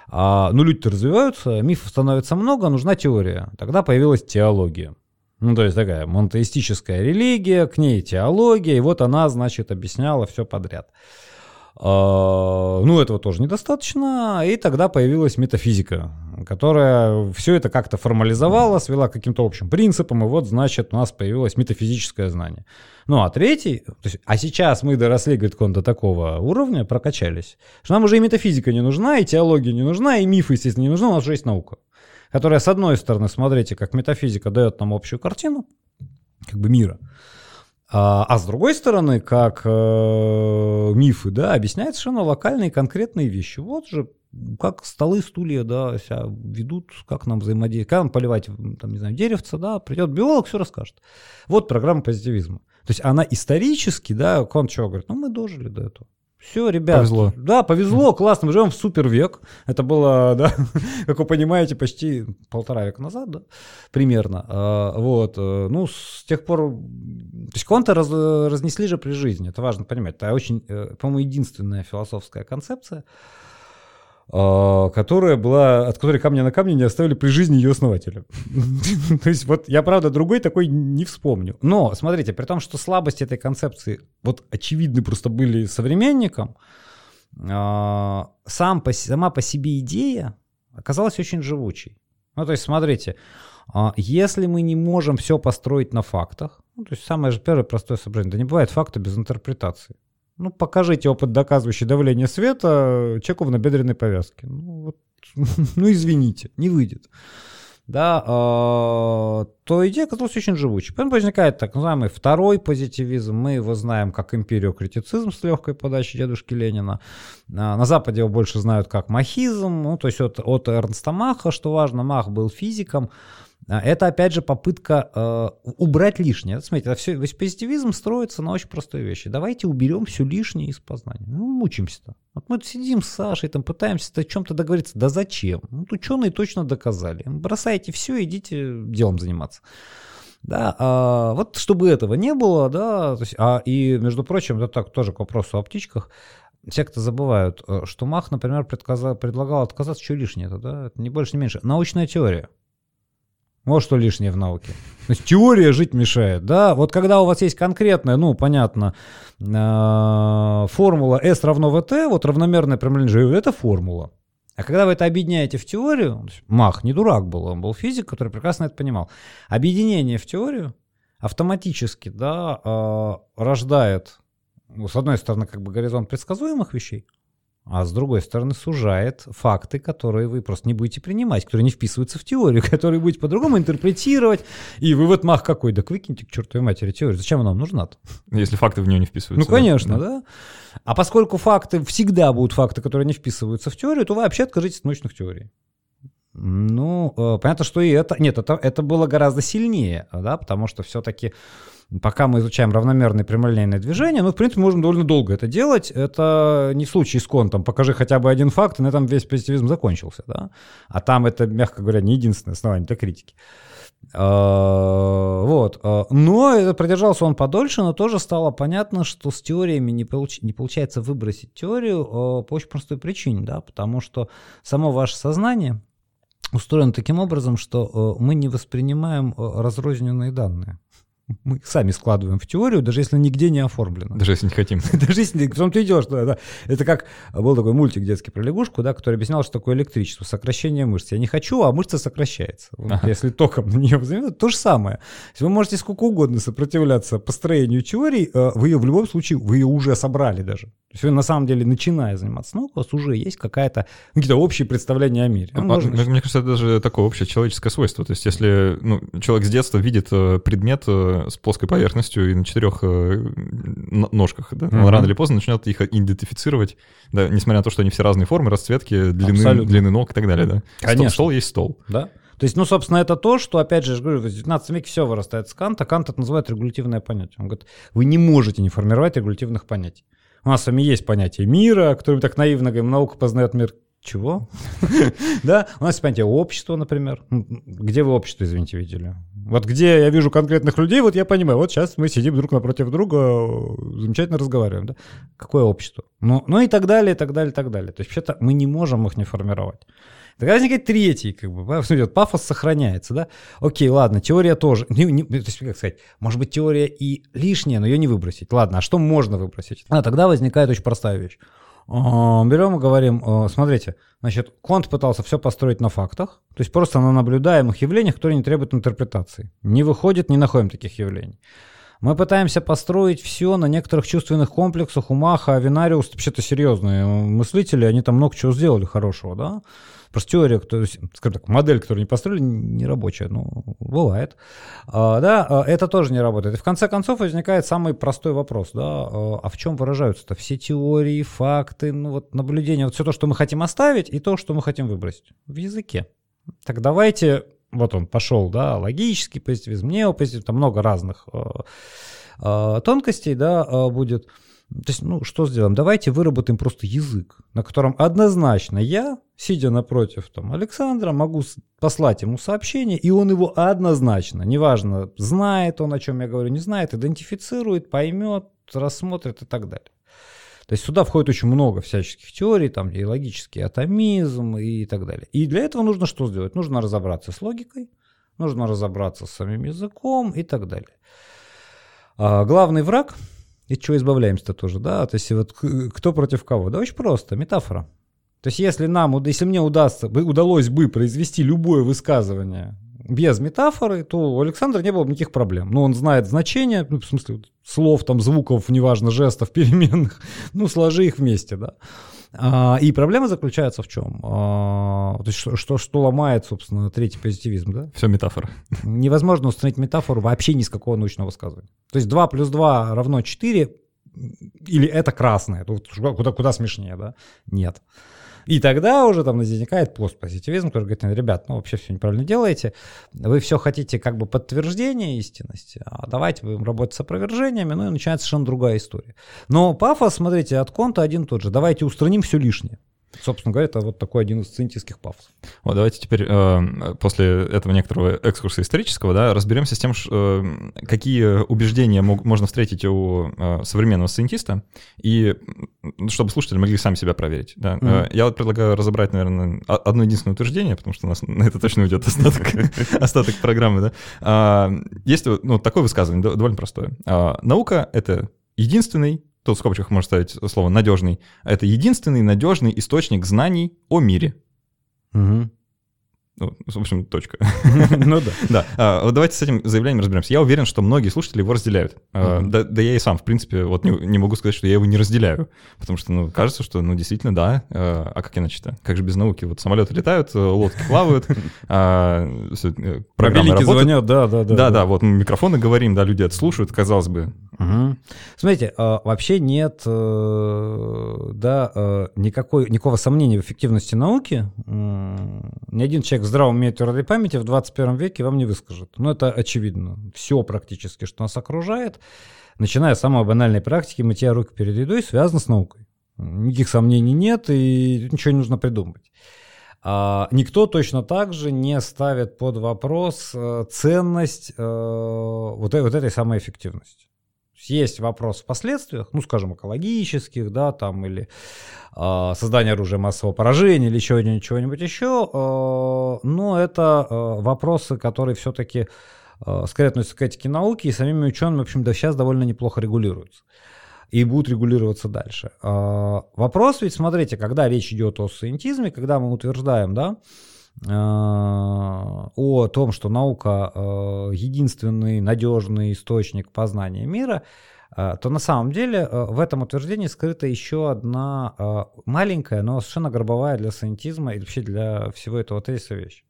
А, ну, люди-то развиваются, мифов становится много, нужна теория. Тогда появилась теология. Ну, то есть такая монотеистическая религия, к ней теология, и вот она, значит, объясняла все подряд. А, ну, этого тоже недостаточно, и тогда появилась метафизика, которая все это как-то формализовала, свела к каким-то общим принципам, и вот, значит, у нас появилось метафизическое знание. Ну, а третий, то есть, а сейчас мы доросли, говорит, он до такого уровня, прокачались, что нам уже и метафизика не нужна, и теология не нужна, и мифы, естественно, не нужны, у нас уже есть наука которая, с одной стороны, смотрите, как метафизика дает нам общую картину, как бы мира, А, а с другой стороны, как э, мифы, да, объясняют совершенно локальные конкретные вещи. Вот же как столы, стулья, да, себя ведут, как нам взаимодействовать, как нам поливать, там, не знаю, деревца, да, придет биолог, все расскажет. Вот программа позитивизма. То есть она исторически, да, он что говорит, ну мы дожили до этого. Все, ребят.
Повезло.
Да, повезло, классно. Мы живем в супер век. Это было, да, как вы понимаете, почти полтора века назад, да, примерно. А, вот. Э, ну, с тех пор... То есть кванты раз, разнесли же при жизни. Это важно понимать. Это очень, э, по-моему, единственная философская концепция, которая была, от которой камня на камне не оставили при жизни ее основателя. То есть вот я, правда, другой такой не вспомню. Но, смотрите, при том, что слабости этой концепции вот очевидны просто были современникам, а, сам по, сама по себе идея оказалась очень живучей. Ну, то есть, смотрите, а, если мы не можем все построить на фактах, ну, то есть самое же первое простое соображение, да не бывает факта без интерпретации. Ну, покажите опыт, доказывающий давление света человеку в набедренной повязке. Ну, вот, ну извините, не выйдет. Да, э, то идея оказалась очень живучей. Потом возникает так называемый второй позитивизм. Мы его знаем как империокритицизм с легкой подачи дедушки Ленина. А, на Западе его больше знают как махизм, ну, то есть от, от Эрнста Маха, что важно, Мах был физиком, это, опять же, попытка э, убрать лишнее. Смотрите, это все, весь позитивизм строится на очень простой вещи. Давайте уберем все лишнее из познания. Ну, мучимся-то. Вот мы сидим с Сашей, там, пытаемся о чем-то договориться. Да зачем? Ну, ученые точно доказали. Бросайте все, идите делом заниматься. Да, а, вот чтобы этого не было, да, то есть, а, и, между прочим, это так тоже к вопросу о птичках, все кто забывают, э, что Мах, например, предлагал отказаться, что лишнее это, да, это не больше, не меньше. Научная теория. Вот что лишнее в науке. То есть теория жить мешает, да? Вот когда у вас есть конкретная, ну, понятно, э, формула S равно VT, вот равномерное прямолинейное, это формула. А когда вы это объединяете в теорию, Мах не дурак был, он был физик, который прекрасно это понимал. Объединение в теорию автоматически, да, э, рождает, ну, с одной стороны, как бы горизонт предсказуемых вещей, а с другой стороны сужает факты, которые вы просто не будете принимать, которые не вписываются в теорию, которые будете по-другому интерпретировать. И вывод мах какой? Так выкиньте к чертовой матери теорию. Зачем она вам нужна-то?
Если факты в нее не вписываются.
Ну, конечно, да. да. А поскольку факты, всегда будут факты, которые не вписываются в теорию, то вы вообще откажитесь от научных теорий. Ну, э, понятно, что и это... Нет, это, это было гораздо сильнее, да, потому что все-таки пока мы изучаем равномерное прямолинейное движение, ну, в принципе, можем довольно долго это делать. Это не случай с контом. Покажи хотя бы один факт, и на этом весь позитивизм закончился, да. А там это, мягко говоря, не единственное основание для критики. А, вот. А, но продержался он подольше, но тоже стало понятно, что с теориями не, получ... не получается выбросить теорию а, по очень простой причине, да, потому что само ваше сознание устроено таким образом, что мы не воспринимаем разрозненные данные мы сами складываем в теорию, даже если нигде не оформлено.
Даже если не хотим.
даже если в том ты идешь, да, да. Это как был такой мультик детский про лягушку, да, который объяснял, что такое электричество, сокращение мышц. Я не хочу, а мышца сокращается. ага. Если током на нее взаимодействовать, то же самое. Если вы можете сколько угодно сопротивляться построению теории, э, вы ее в любом случае, вы ее уже собрали даже. То есть вы на самом деле, начиная заниматься наукой, у вас уже есть какая-то, какие-то общие представления о мире.
А, можно... Мне кажется, это даже такое общее человеческое свойство. То есть если ну, человек с детства видит э, предмет э, с плоской поверхностью и на четырех э, ножках, да, mm-hmm. он рано или поздно начнет их идентифицировать, да, несмотря на то, что они все разные формы, расцветки, длины, длины ног и так далее, да.
Конечно.
Стол, стол есть стол.
Да. То есть, ну, собственно, это то, что, опять же, я говорю, в 19 веке все вырастает с Канта. Кант это называет регулятивное понятие. Он говорит, вы не можете не формировать регулятивных понятий. У нас с вами есть понятие мира, которое мы так наивно говорим, наука познает мир чего? да, у нас есть понятие общества, например. Где вы общество, извините, видели? Вот где я вижу конкретных людей, вот я понимаю, вот сейчас мы сидим друг напротив друга, замечательно разговариваем, да? Какое общество? Ну, ну и так далее, и так далее, и так далее. То есть вообще-то мы не можем их не формировать. Тогда возникает третий, как бы, смотрите, пафос сохраняется, да? Окей, ладно, теория тоже, не, не, то есть, как сказать, может быть, теория и лишняя, но ее не выбросить. Ладно, а что можно выбросить? А тогда возникает очень простая вещь. А, берем и говорим, а, смотрите, значит, Конт пытался все построить на фактах, то есть просто на наблюдаемых явлениях, которые не требуют интерпретации. Не выходит, не находим таких явлений. Мы пытаемся построить все на некоторых чувственных комплексах. У Маха, Авинариус, вообще-то серьезные мыслители, они там много чего сделали хорошего, да? Просто теория, то есть, скажем так, модель, которую не построили, не рабочая. Ну, бывает. А, да, а, это тоже не работает. И в конце концов возникает самый простой вопрос, да, а, а в чем выражаются-то все теории, факты, ну вот наблюдения, вот все то, что мы хотим оставить, и то, что мы хотим выбросить в языке. Так давайте, вот он пошел, да, логический позитивизм, неопозитивизм, там много разных э, э, тонкостей, да, э, будет. То есть, ну, что сделаем? Давайте выработаем просто язык, на котором однозначно я, сидя напротив там, Александра, могу послать ему сообщение, и он его однозначно, неважно, знает он, о чем я говорю, не знает, идентифицирует, поймет, рассмотрит и так далее. То есть сюда входит очень много всяческих теорий, там и логический атомизм и так далее. И для этого нужно что сделать? Нужно разобраться с логикой, нужно разобраться с самим языком и так далее. А главный враг – и чего избавляемся-то тоже, да? То есть вот кто против кого? Да очень просто, метафора. То есть если нам, если мне удастся, удалось бы произвести любое высказывание без метафоры, то у Александра не было бы никаких проблем. Ну, он знает значение, ну, в смысле, слов, там, звуков, неважно, жестов, переменных, ну, сложи их вместе, да. А, и проблема заключается в чем? А, то есть что, что, что ломает, собственно, третий позитивизм, да?
Все метафора.
Невозможно установить метафору вообще ни с какого научного высказывания. То есть 2 плюс 2 равно 4, или это красное, куда, куда смешнее, да? Нет. И тогда уже там возникает постпозитивизм, который говорит, ребят, ну вообще все неправильно делаете, вы все хотите как бы подтверждения истинности, а давайте будем работать с опровержениями, ну и начинается совершенно другая история. Но пафос, смотрите, от конта один тот же, давайте устраним все лишнее. Собственно говоря, это вот такой один из сциентистских пафосов.
Вот давайте теперь э, после этого некоторого экскурса исторического, да, разберемся с тем, ш, э, какие убеждения мог, можно встретить у э, современного сциентиста, и чтобы слушатели могли сами себя проверить. Да. Mm-hmm. Я вот предлагаю разобрать, наверное, одно единственное утверждение, потому что у нас на это точно уйдет остаток, остаток программы. Да. А, есть ну, такое высказывание, довольно простое. А, наука — это единственный тут в скобочках можно ставить слово «надежный», это единственный надежный источник знаний о мире. Угу. Ну, в общем, точка. Ну да. Да. А, вот давайте с этим заявлением разберемся. Я уверен, что многие слушатели его разделяют. А, да, я и сам, в принципе, вот не, могу сказать, что я его не разделяю. Потому что, ну, кажется, что, ну, действительно, да. А, а как иначе-то? Как же без науки? Вот самолеты летают, лодки плавают,
э, программы звонят, да, да, да.
Да, да, вот микрофоны говорим, да, люди это слушают, казалось бы.
Смотрите, вообще нет, э, да, э, никакой, никакого сомнения в эффективности науки. Ни один человек здравом уме и твердой памяти в 21 веке вам не выскажет. Ну, это очевидно. Все практически, что нас окружает, начиная с самой банальной практики мытья рук перед едой, связано с наукой. Никаких сомнений нет, и ничего не нужно придумывать. А, никто точно так же не ставит под вопрос э, ценность э, вот, вот этой самой эффективности. Есть вопрос в последствиях, ну, скажем, экологических, да, там, или э, создания оружия массового поражения, или чего-нибудь еще, э, но это э, вопросы, которые все-таки э, скорее относятся к этике науки, и самими учеными, в общем, да, сейчас довольно неплохо регулируются. И будут регулироваться дальше. Вопрос ведь, смотрите, когда речь идет о сcientisme, когда мы утверждаем, да, о том, что наука э, единственный надежный источник познания мира, э, то на самом деле э, в этом утверждении скрыта еще одна маленькая, но совершенно гробовая для сcientism и вообще для всего этого тезиса вещь.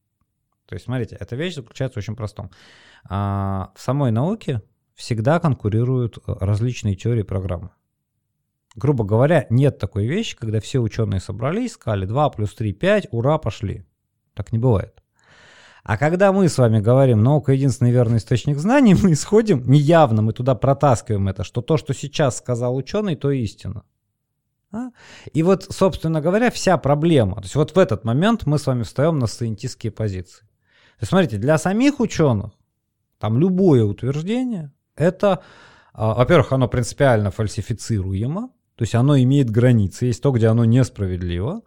То есть, смотрите, эта вещь заключается в очень простом. В самой науке всегда конкурируют различные теории программы. Грубо говоря, нет такой вещи, когда все ученые собрались, сказали 2 плюс 3, 5, ура, пошли. Так не бывает. А когда мы с вами говорим, наука единственный верный источник знаний, мы исходим, неявно мы туда протаскиваем это, что то, что сейчас сказал ученый, то истина. А? И вот, собственно говоря, вся проблема. То есть вот в этот момент мы с вами встаем на сcientистские позиции. То есть смотрите, для самих ученых там любое утверждение, это, а, во-первых, оно принципиально фальсифицируемо, то есть оно имеет границы, есть то, где оно несправедливо.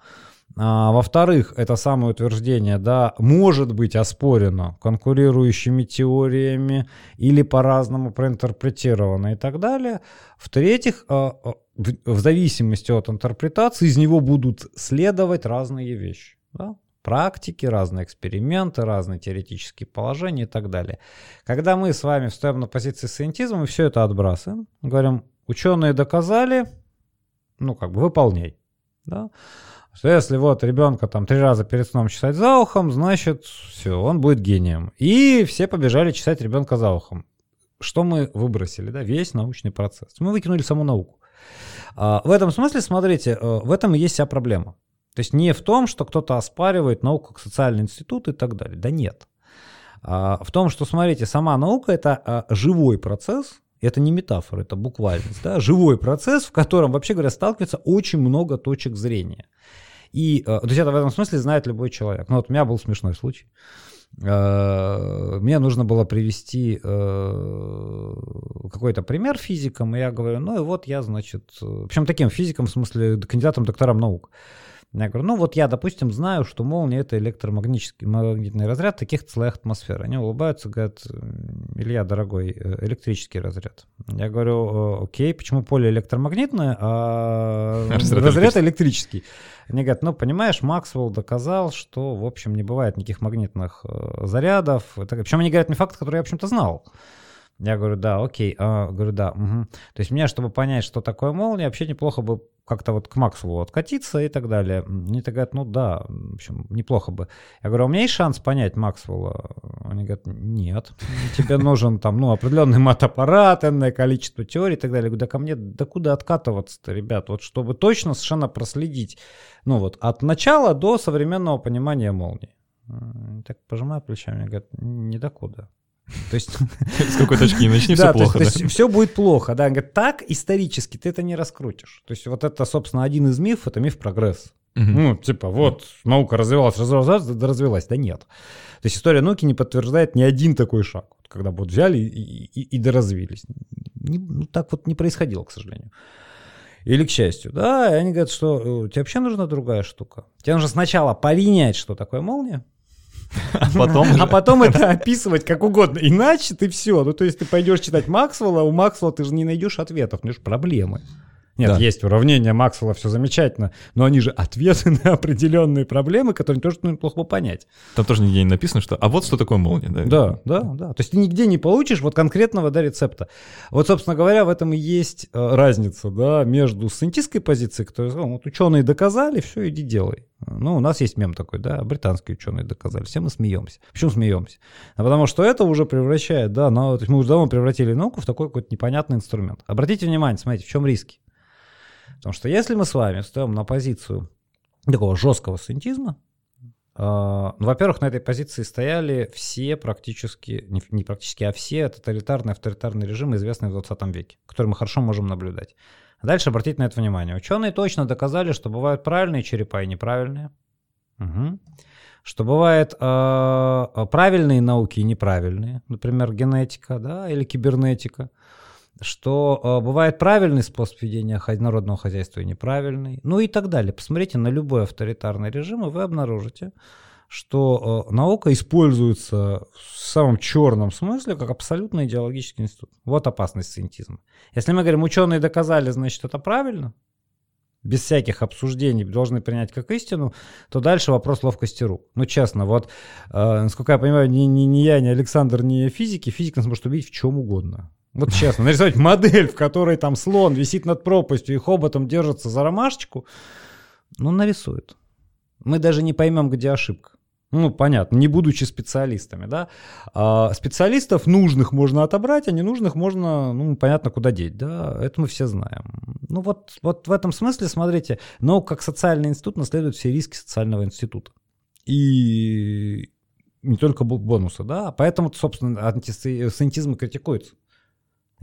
А, во-вторых, это самое утверждение, да, может быть оспорено конкурирующими теориями или по-разному проинтерпретировано и так далее. В-третьих, а, а, в зависимости от интерпретации из него будут следовать разные вещи. Да? практики, разные эксперименты, разные теоретические положения и так далее. Когда мы с вами встаем на позиции сcientism, мы все это отбрасываем, говорим, ученые доказали, ну, как бы выполняй. Да? Что если вот ребенка там три раза перед сном чесать за ухом, значит, все, он будет гением. И все побежали чесать ребенка за ухом. Что мы выбросили, да, весь научный процесс. Мы выкинули саму науку. А, в этом смысле, смотрите, э, в этом и есть вся проблема. То есть не в том, что кто-то оспаривает науку как социальный институт и так далее. Да нет. А, в том, что, смотрите, сама наука — это а, живой процесс, это не метафора, это буквальность, да, живой процесс, в котором, вообще говоря, сталкивается очень много точек зрения. И, э, то есть это в этом смысле знает любой человек. Ну вот у меня был смешной случай. Э, мне нужно было привести э, какой-то пример физикам, и я говорю, ну и вот я, значит, причем таким физиком, в смысле кандидатом, доктором наук. Я говорю, ну вот я, допустим, знаю, что молния это электромагнитный магнитный разряд таких слоях атмосферы. Они улыбаются, говорят, Илья, дорогой, э, электрический разряд. Я говорю, окей, почему поле электромагнитное, а разряд, разряд электрический? Они говорят, ну, понимаешь, Максвелл доказал, что, в общем, не бывает никаких магнитных э, зарядов. Причем они говорят мне факт, который я, в общем-то, знал. Я говорю, да, окей. А, говорю, да. Угу. То есть мне, чтобы понять, что такое молния, вообще неплохо бы как-то вот к Максвеллу откатиться и так далее. Они так говорят, ну да, в общем, неплохо бы. Я говорю, а у меня есть шанс понять Максвелла? Они говорят, нет, тебе нужен там, ну, определенный мат-аппарат, энное количество теорий и так далее. Я говорю, да ко мне, да куда откатываться-то, ребят, вот чтобы точно совершенно проследить, ну вот, от начала до современного понимания молнии. Так пожимаю плечами, говорят, не докуда.
То есть... С какой точки не начни, все плохо.
То есть все будет плохо, да. Говорит, так исторически ты это не раскрутишь. То есть вот это, собственно, один из мифов, это миф прогресс. Ну, типа, вот, наука развивалась, развивалась, развилась. Да нет. То есть история науки не подтверждает ни один такой шаг, когда вот взяли и, и, и доразвились. Не, ну, так вот не происходило, к сожалению. Или к счастью. Да, и они говорят, что тебе вообще нужна другая штука. Тебе нужно сначала понять, что такое молния,
а потом,
а потом это описывать как угодно. Иначе ты все. Ну, то есть ты пойдешь читать Максвелла, у Максвелла ты же не найдешь ответов, у него проблемы. Нет, да. есть уравнения Максвелла, все замечательно, но они же ответы на определенные проблемы, которые тоже ну, неплохо бы понять.
Там тоже нигде не написано, что «а вот что такое молния». Да,
да, да. да. То есть ты нигде не получишь вот конкретного да, рецепта. Вот, собственно говоря, в этом и есть э, разница да, между сcientistской позицией, которая сказала, вот ученые доказали, все, иди делай. Ну, у нас есть мем такой, да, британские ученые доказали, все мы смеемся. Почему смеемся? А потому что это уже превращает, да, на, то есть мы уже давно превратили науку в такой какой-то непонятный инструмент. Обратите внимание, смотрите, в чем риски. Потому что если мы с вами встаем на позицию такого жесткого сcientism, Uh, ну, во-первых, на этой позиции стояли все практически, не, практически, а все тоталитарные, авторитарные режимы, известные в 20 веке, которые мы хорошо можем наблюдать. Дальше обратите на это внимание. Ученые точно доказали, что бывают правильные черепа и неправильные. Угу. Что бывают э, правильные науки и неправильные, например, генетика да, или кибернетика что э, бывает правильный способ ведения народного хозяйства и неправильный, ну и так далее. Посмотрите на любой авторитарный режим, и вы обнаружите, что э, наука используется в самом черном смысле как абсолютно идеологический институт. Вот опасность сcientism. Если мы говорим, ученые доказали, значит это правильно, без всяких обсуждений должны принять как истину, то дальше вопрос ловкости рук. Ну, честно, вот, э, насколько я понимаю, ни, ни, ни я, ни Александр, ни физики, физик нас может убить в чем угодно. Вот честно, нарисовать модель, в которой там слон висит над пропастью и хоботом держится за ромашечку, ну, нарисует. Мы даже не поймем, где ошибка. Ну, понятно, не будучи специалистами, да. А специалистов нужных можно отобрать, а ненужных можно, ну, понятно, куда деть, да. Это мы все знаем. Ну, вот, вот в этом смысле, смотрите, но как социальный институт наследует все риски социального института. И не только бонусы, да. Поэтому, собственно, антисциентизм критикуется.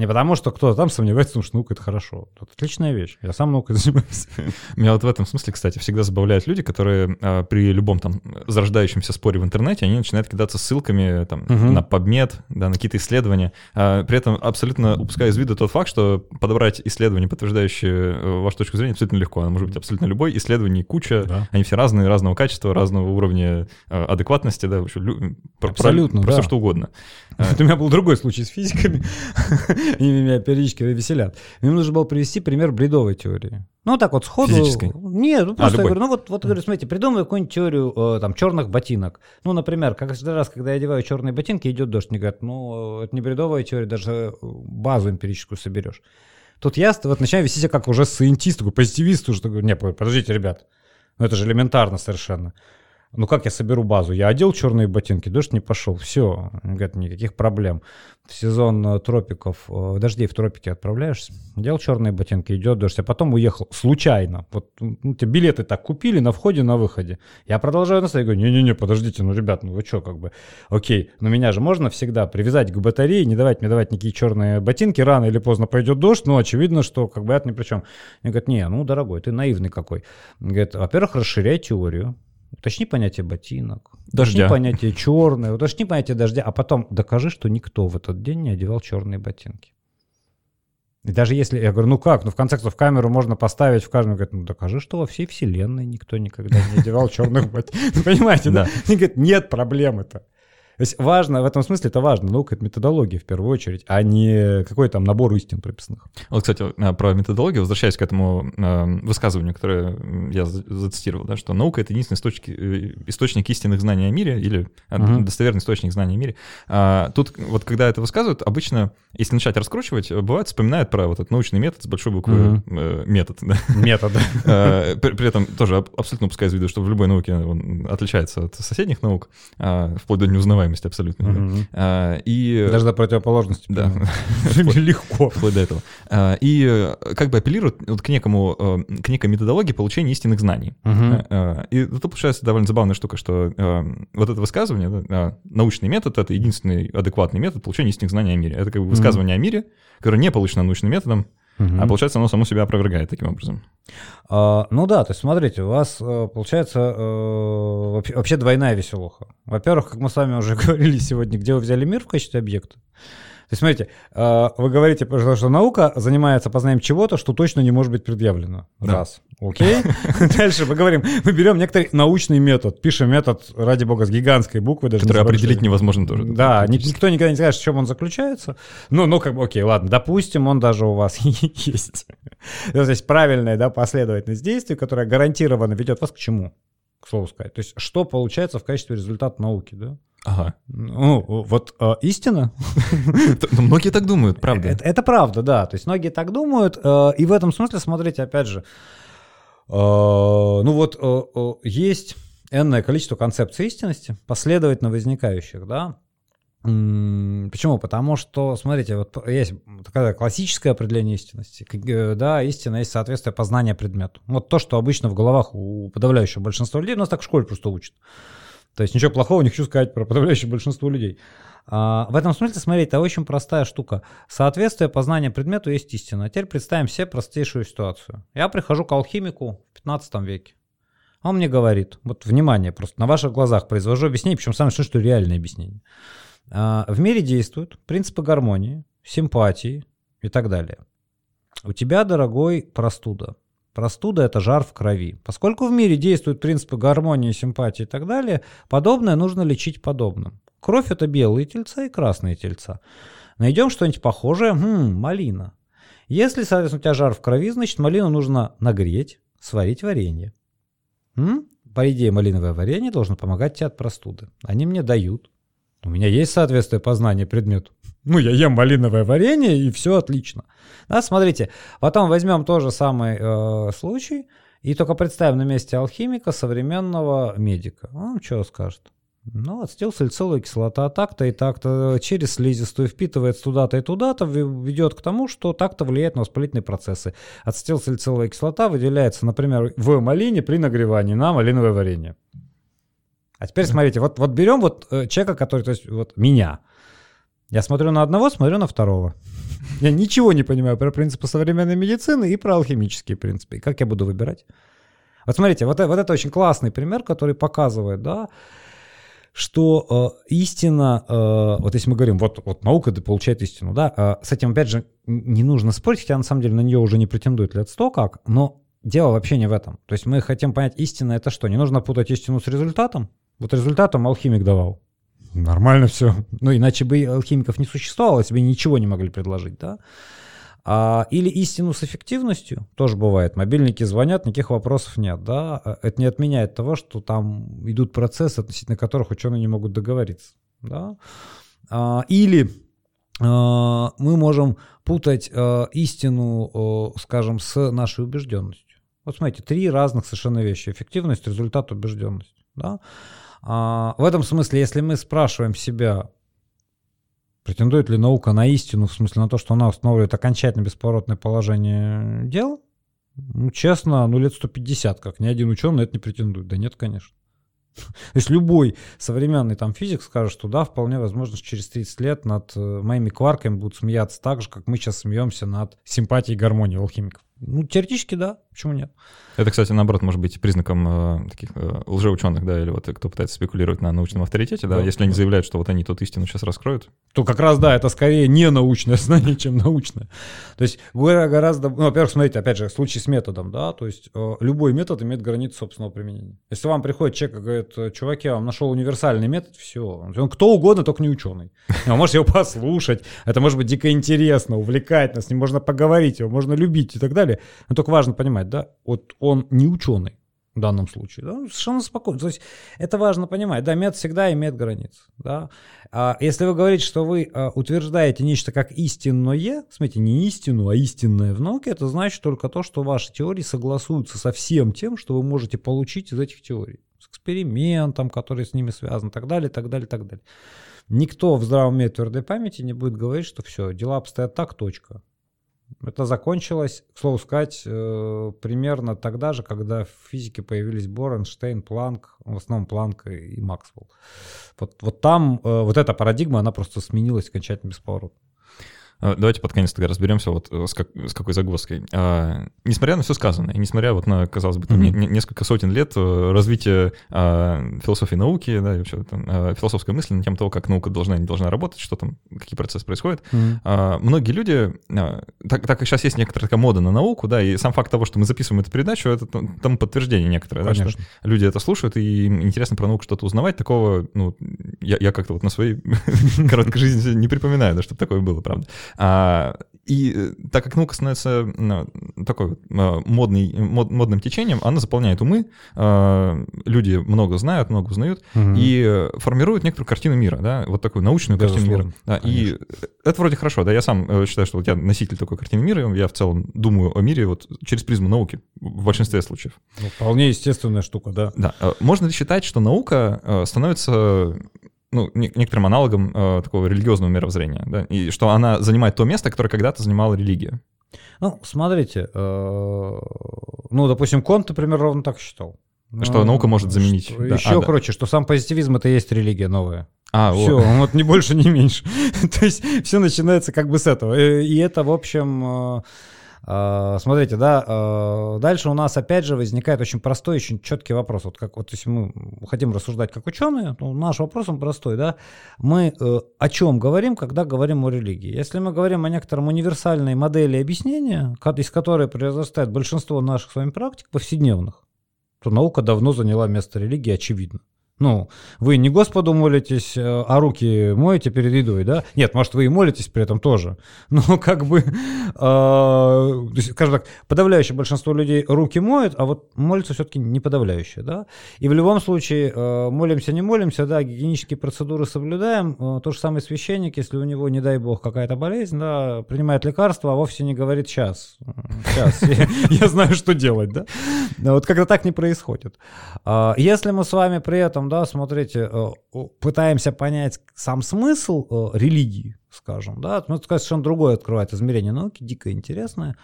Не потому, что кто-то там сомневается, потому что наука — это хорошо. Это отличная вещь. Я сам наукой занимаюсь.
Меня вот в этом смысле, кстати, всегда забавляют люди, которые а, при любом там зарождающемся споре в интернете, они начинают кидаться ссылками там, угу. на PubMed, да, на какие-то исследования. А, при этом абсолютно упуская из виду тот факт, что подобрать исследования, подтверждающие э, вашу точку зрения, абсолютно легко. Оно может быть абсолютно любой. Исследований куча, да. они все разные, разного качества, разного уровня э, адекватности, да, вообще,
абсолютно,
про, про,
да.
про все что угодно.
У меня был другой случай с физиками. Они меня периодически веселят. Мне нужно было привести пример бредовой теории. Ну, так вот сходу...
Физической?
Нет, ну
А,
просто я
любой.
говорю, ну вот, вот говорю, смотрите, придумай какую-нибудь теорию э, там черных ботинок. Ну, например, каждый раз, когда я одеваю черные ботинки, идет дождь, мне говорят, ну, это не бредовая теория, даже э, базу эмпирическую соберешь. Тут я вот начинаю вести себя как уже сcientist, такой позитивист, уже такой, не, подождите, ребят, ну это же элементарно совершенно. Ну как я соберу базу? Я одел черные ботинки, дождь не пошел, все, говорят, никаких проблем. В сезон э, тропиков, э, дождей в тропике отправляешься, одел черные ботинки, идет дождь, а потом уехал случайно. Вот ну, тебе билеты так купили на входе, на выходе. Я продолжаю настоять, говорю, не-не-не, подождите, ну, ребят, ну вы что, как бы, окей, но меня же можно всегда привязать к батарее, не давать мне давать никакие черные ботинки, рано или поздно пойдет дождь, но очевидно, что как бы это ни при чем. Мне говорят, не, ну, дорогой, ты наивный какой. Говорят, во-первых, расширяй теорию, Уточни понятие ботинок,
Дождя.
уточни понятие черное, уточни понятие дождя, а потом докажи, что никто в этот день не одевал черные ботинки. И даже если, я говорю, ну как, ну в конце концов камеру можно поставить в каждом, говорит, ну докажи, что во всей вселенной никто никогда не одевал черных ботинок. Понимаете, да? Они говорят, нет проблемы-то. То есть важно, в этом смысле это важно, наука — это методология в первую очередь, а не какой там набор истин прописанных.
Вот, кстати, а, про методологию, возвращаясь к этому э, высказыванию, которое я за- зацитировал, да, что наука — это единственный источник, э, источник истинных знаний о мире или э,
Мгм.
достоверный источник знаний о мире. А, тут вот когда это высказывают, обычно, если начать раскручивать, э, бывает вспоминают про вот этот научный метод с большой буквы э, метод, да.
Метод.
Э, При при этом тоже аб- абсолютно упуская из виду, что в любой науке он отличается от соседних наук, а, вплоть до неузнаваемости абсолютно. да.
Мгм.
А, И
Даже до противоположности.
Да.
Легко.
вплоть до этого. А, И э, как бы апеллируют вот к некому, э, к некой методологии получения истинных знаний. Э, И это получается довольно забавная штука, что э, вот это высказывание, да, э, научный метод — это единственный адекватный метод получения истинных знаний о мире. Это как бы высказывание о мире, которое не получено научным методом,
Мгм.
а получается оно само себя опровергает таким образом.
А, ну да, то есть смотрите, у вас э, получается э, вообще двойная веселуха. Во-первых, как мы с вами уже говорили сегодня, где вы взяли мир в качестве объекта. То есть смотрите, э, вы говорите, что наука занимается познанием чего-то, что точно не может быть предъявлено.
Да.
Раз. Окей. Дальше мы говорим, мы берем некоторый научный метод, пишем метод, ради бога, с гигантской буквы. Даже
Который определить невозможно тоже.
Да, ни- никто никогда не скажет, в чем он заключается. Ну, ну, как бы, окей, ладно, допустим, он даже у вас есть. То есть правильная да, последовательность действий, которая гарантированно ведет вас к чему? К слову сказать. То есть что получается в качестве результата науки, да?
Ага.
Ну, вот э, истина.
Ну, Многие так думают, правда.
Это, это правда, да. То есть многие так думают. э, и в этом смысле, смотрите, опять же, э, ну вот э, э, есть энное количество концепций истинности, последовательно возникающих, да. Почему? Потому что, смотрите, вот есть такое классическое определение истинности. Э, Да, истина есть соответствие познания предмету. Вот то, что обычно в головах у подавляющего большинства людей, у нас так в школе просто учат. То есть ничего плохого не хочу сказать про подавляющее большинство людей. А, в этом смысле, смотрите, это очень простая штука. Соответствие познания предмету есть истина. Теперь представим себе простейшую ситуацию. Я прихожу к алхимику в 15 веке. Он мне говорит, вот внимание, просто на ваших глазах произвожу объяснение, причем самое что, что реальное объяснение. А, В мире действуют принципы гармонии, симпатии и так далее. У тебя, дорогой, простуда. Простуда – это жар в крови. Поскольку в мире действуют принципы гармонии, симпатии и так далее, подобное нужно лечить подобным. Кровь – это белые тельца и красные тельца. Найдем что-нибудь похожее? Хм, малина. Если, соответственно, у тебя жар в крови, значит, малину нужно нагреть, сварить варенье. М? По идее, малиновое варенье должно помогать тебе от простуды. Они мне дают. У меня есть соответствие познания предмету. Ну, я ем малиновое варенье, и все отлично. Да, смотрите, потом возьмем тот же самый э, случай, и только представим на месте алхимика современного медика. Он что скажет? Ну, ацетилсалициловая кислота так-то и так-то через слизистую впитывается туда-то и туда-то, ведет к тому, что так-то влияет на воспалительные процессы. Ацетилсалициловая кислота выделяется, например, в малине при нагревании на малиновое варенье. А теперь смотрите, вот, вот берем вот э, человека, который, то есть вот меня. Я смотрю на одного, смотрю на второго. Я ничего не понимаю про принципы современной медицины и про алхимические принципы. И как я буду выбирать? Вот смотрите, вот, вот это очень классный пример, который показывает, да, что э, истина, э, вот если мы говорим, вот, вот наука да получает истину, да, э, с этим, опять же, не нужно спорить, хотя на самом деле на нее уже не претендует лет сто как, но дело вообще не в этом. То есть мы хотим понять, истина это что? Не нужно путать истину с результатом? Вот результатом алхимик давал. Нормально все. Ну, иначе бы алхимиков не существовало, бы ничего не могли предложить, да? А, или истину с эффективностью, тоже бывает. Мобильники звонят, никаких вопросов нет, да? А, это не отменяет того, что там идут процессы, относительно которых ученые не могут договориться, да? А, или а, мы можем путать а, истину, скажем, с нашей убежденностью. Вот смотрите, три разных совершенно вещи. Эффективность, результат, убежденность. Да? А, в этом смысле, если мы спрашиваем себя, претендует ли наука на истину, в смысле на то, что она устанавливает окончательно бесповоротное положение дел, ну, честно, ну лет 150, как ни один ученый это не претендует. Да нет, конечно. То есть любой современный там физик скажет, что да, вполне возможно, что через 30 лет над э, моими кварками будут смеяться так же, как мы сейчас смеемся над симпатией и гармонией алхимиков. Ну, теоретически да, почему нет?
Это, кстати, наоборот, может быть признаком э, таких э, лжеученых, да, или вот кто пытается спекулировать на научном авторитете, да, да если они заявляют, что вот они тут истину сейчас раскроют.
То как раз, да, это скорее не научное знание, чем научное. То есть вы гораздо, ну, во-первых, смотрите, опять же, случай с методом, да, то есть э, любой метод имеет границу собственного применения. Если вам приходит человек и говорит, чуваки, я вам нашел универсальный метод, все, он кто угодно, только не ученый. Вы можете его послушать, это может быть дико интересно, увлекательно, с ним можно поговорить, его можно любить и так далее. Но только важно понимать, да, вот он не ученый в данном случае, да, совершенно спокойно. То есть это важно понимать, да, метод всегда имеет границы, да. А если вы говорите, что вы а, утверждаете нечто как истинное, смотрите, не истину, а истинное в науке, это значит только то, что ваши теории согласуются со всем тем, что вы можете получить из этих теорий, с экспериментом, который с ними связан, так далее, так далее, так далее. Никто в здравом уме твердой памяти не будет говорить, что все, дела обстоят так, точка. Это закончилось, к слову сказать, э, примерно тогда же, когда в физике появились Бор, Эйнштейн, Планк, в основном Планк и Максвелл. Вот, вот там э, вот эта парадигма, она просто сменилась окончательно бесповоротно.
А, давайте под конец тогда разберемся вот э, с, как, с какой загвоздкой. А, несмотря на все сказанное, несмотря вот на, казалось бы, там, mm-hmm. не, несколько сотен лет э, развития а, философии науки, да, и вообще там, а, философской мысли на тему того, как наука должна не должна работать, что там, какие процессы происходят, mm-hmm. а, многие люди, а, так, так как сейчас есть некоторая такая мода на науку, да, и сам факт того, что мы записываем эту передачу, это там подтверждение некоторое, да, что люди это слушают, и им интересно про науку что-то узнавать, такого, ну, я, я как-то вот на своей короткой жизни не припоминаю, да, чтобы такое было, правда. А, и э, так как наука становится ну, такой а, модный, мод, модным течением, она заполняет умы, а, люди много знают, много узнают, угу. и формируют некоторую картину мира, да, вот такую научную Безусловно, картину мира. Да, и это вроде хорошо, да, я сам э, считаю, что вот я носитель такой картины мира, я в целом думаю о мире вот через призму науки в большинстве случаев.
Ну, вполне естественная штука, да.
Да. Можно ли считать, что наука становится ну, некоторым аналогом э, такого религиозного мировоззрения, да, и что она занимает то место, которое когда-то занимала религия.
Ну, смотрите, э, ну, допустим, Конт, например, ровно так считал.
Что ну, наука может заменить.
Что, да, еще, а, короче, да. что сам позитивизм это и есть религия новая.
А,
все, вот. вот не больше, не меньше. То есть все начинается как бы с этого. И это, в общем, э, смотрите, да, а, дальше у нас опять же возникает очень простой, очень четкий вопрос. Вот как вот если мы хотим рассуждать как ученые, то наш вопрос он простой, да. Мы э, о чем говорим, когда говорим о религии? Если мы говорим о некотором универсальной модели объяснения, из которой произрастает большинство наших с вами практик повседневных, то наука давно заняла место религии, очевидно. Ну, вы не Господу молитесь, э, а руки моете перед едой, да? Нет, может, вы и молитесь при этом тоже. Но как бы, э, скажем так, подавляющее большинство людей руки моют, а вот молится все-таки не подавляющее, да? И в любом случае, э, молимся, не молимся, да, гигиенические процедуры соблюдаем. Э, то же самое священник, если у него, не дай бог, какая-то болезнь, да, принимает лекарства, а вовсе не говорит «сейчас». Сейчас, я знаю, что делать, да? Вот когда так не происходит. А если мы с вами при этом да, смотрите, э, пытаемся понять сам смысл э, религии, скажем, да, ну, это совершенно другое открывает измерение науки, дико интересное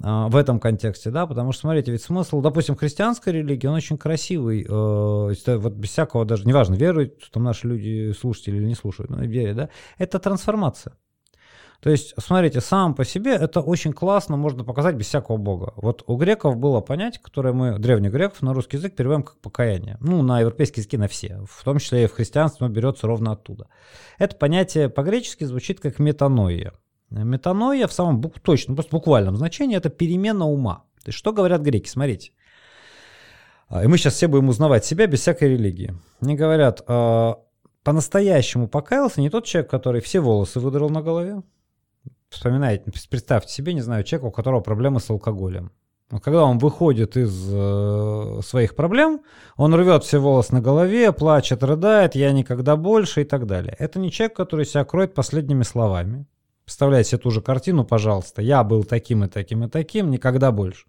э, в этом контексте, да, потому что, смотрите, ведь смысл, допустим, христианской религии, он очень красивый, вот без всякого даже, неважно, веруют там наши люди, слушатели или не слушают, но верят, да, это трансформация. То есть, смотрите, сам по себе это очень классно можно показать без всякого бога. Вот у греков было понятие, которое мы, древних греков, на русский язык переводим как покаяние. Ну, на европейский язык на все. В том числе и в христианстве оно берется ровно оттуда. Это понятие по-гречески звучит как метаноия. Метаноия в самом бук, точно, просто буквальном значении это перемена ума. То есть, что говорят греки? Смотрите. А, и мы сейчас все будем узнавать себя без всякой религии. Они говорят, а, по-настоящему покаялся не тот человек, который все волосы выдрал на голове. Вспоминайте, представьте себе, не знаю, человека, у которого проблемы с алкоголем. Когда он выходит из э, своих проблем, он рвет все волосы на голове, плачет, рыдает, я никогда больше и так далее. Это не человек, который себя кроет последними словами. Представляете себе ту же картину, пожалуйста. Я был таким и таким и таким, никогда больше.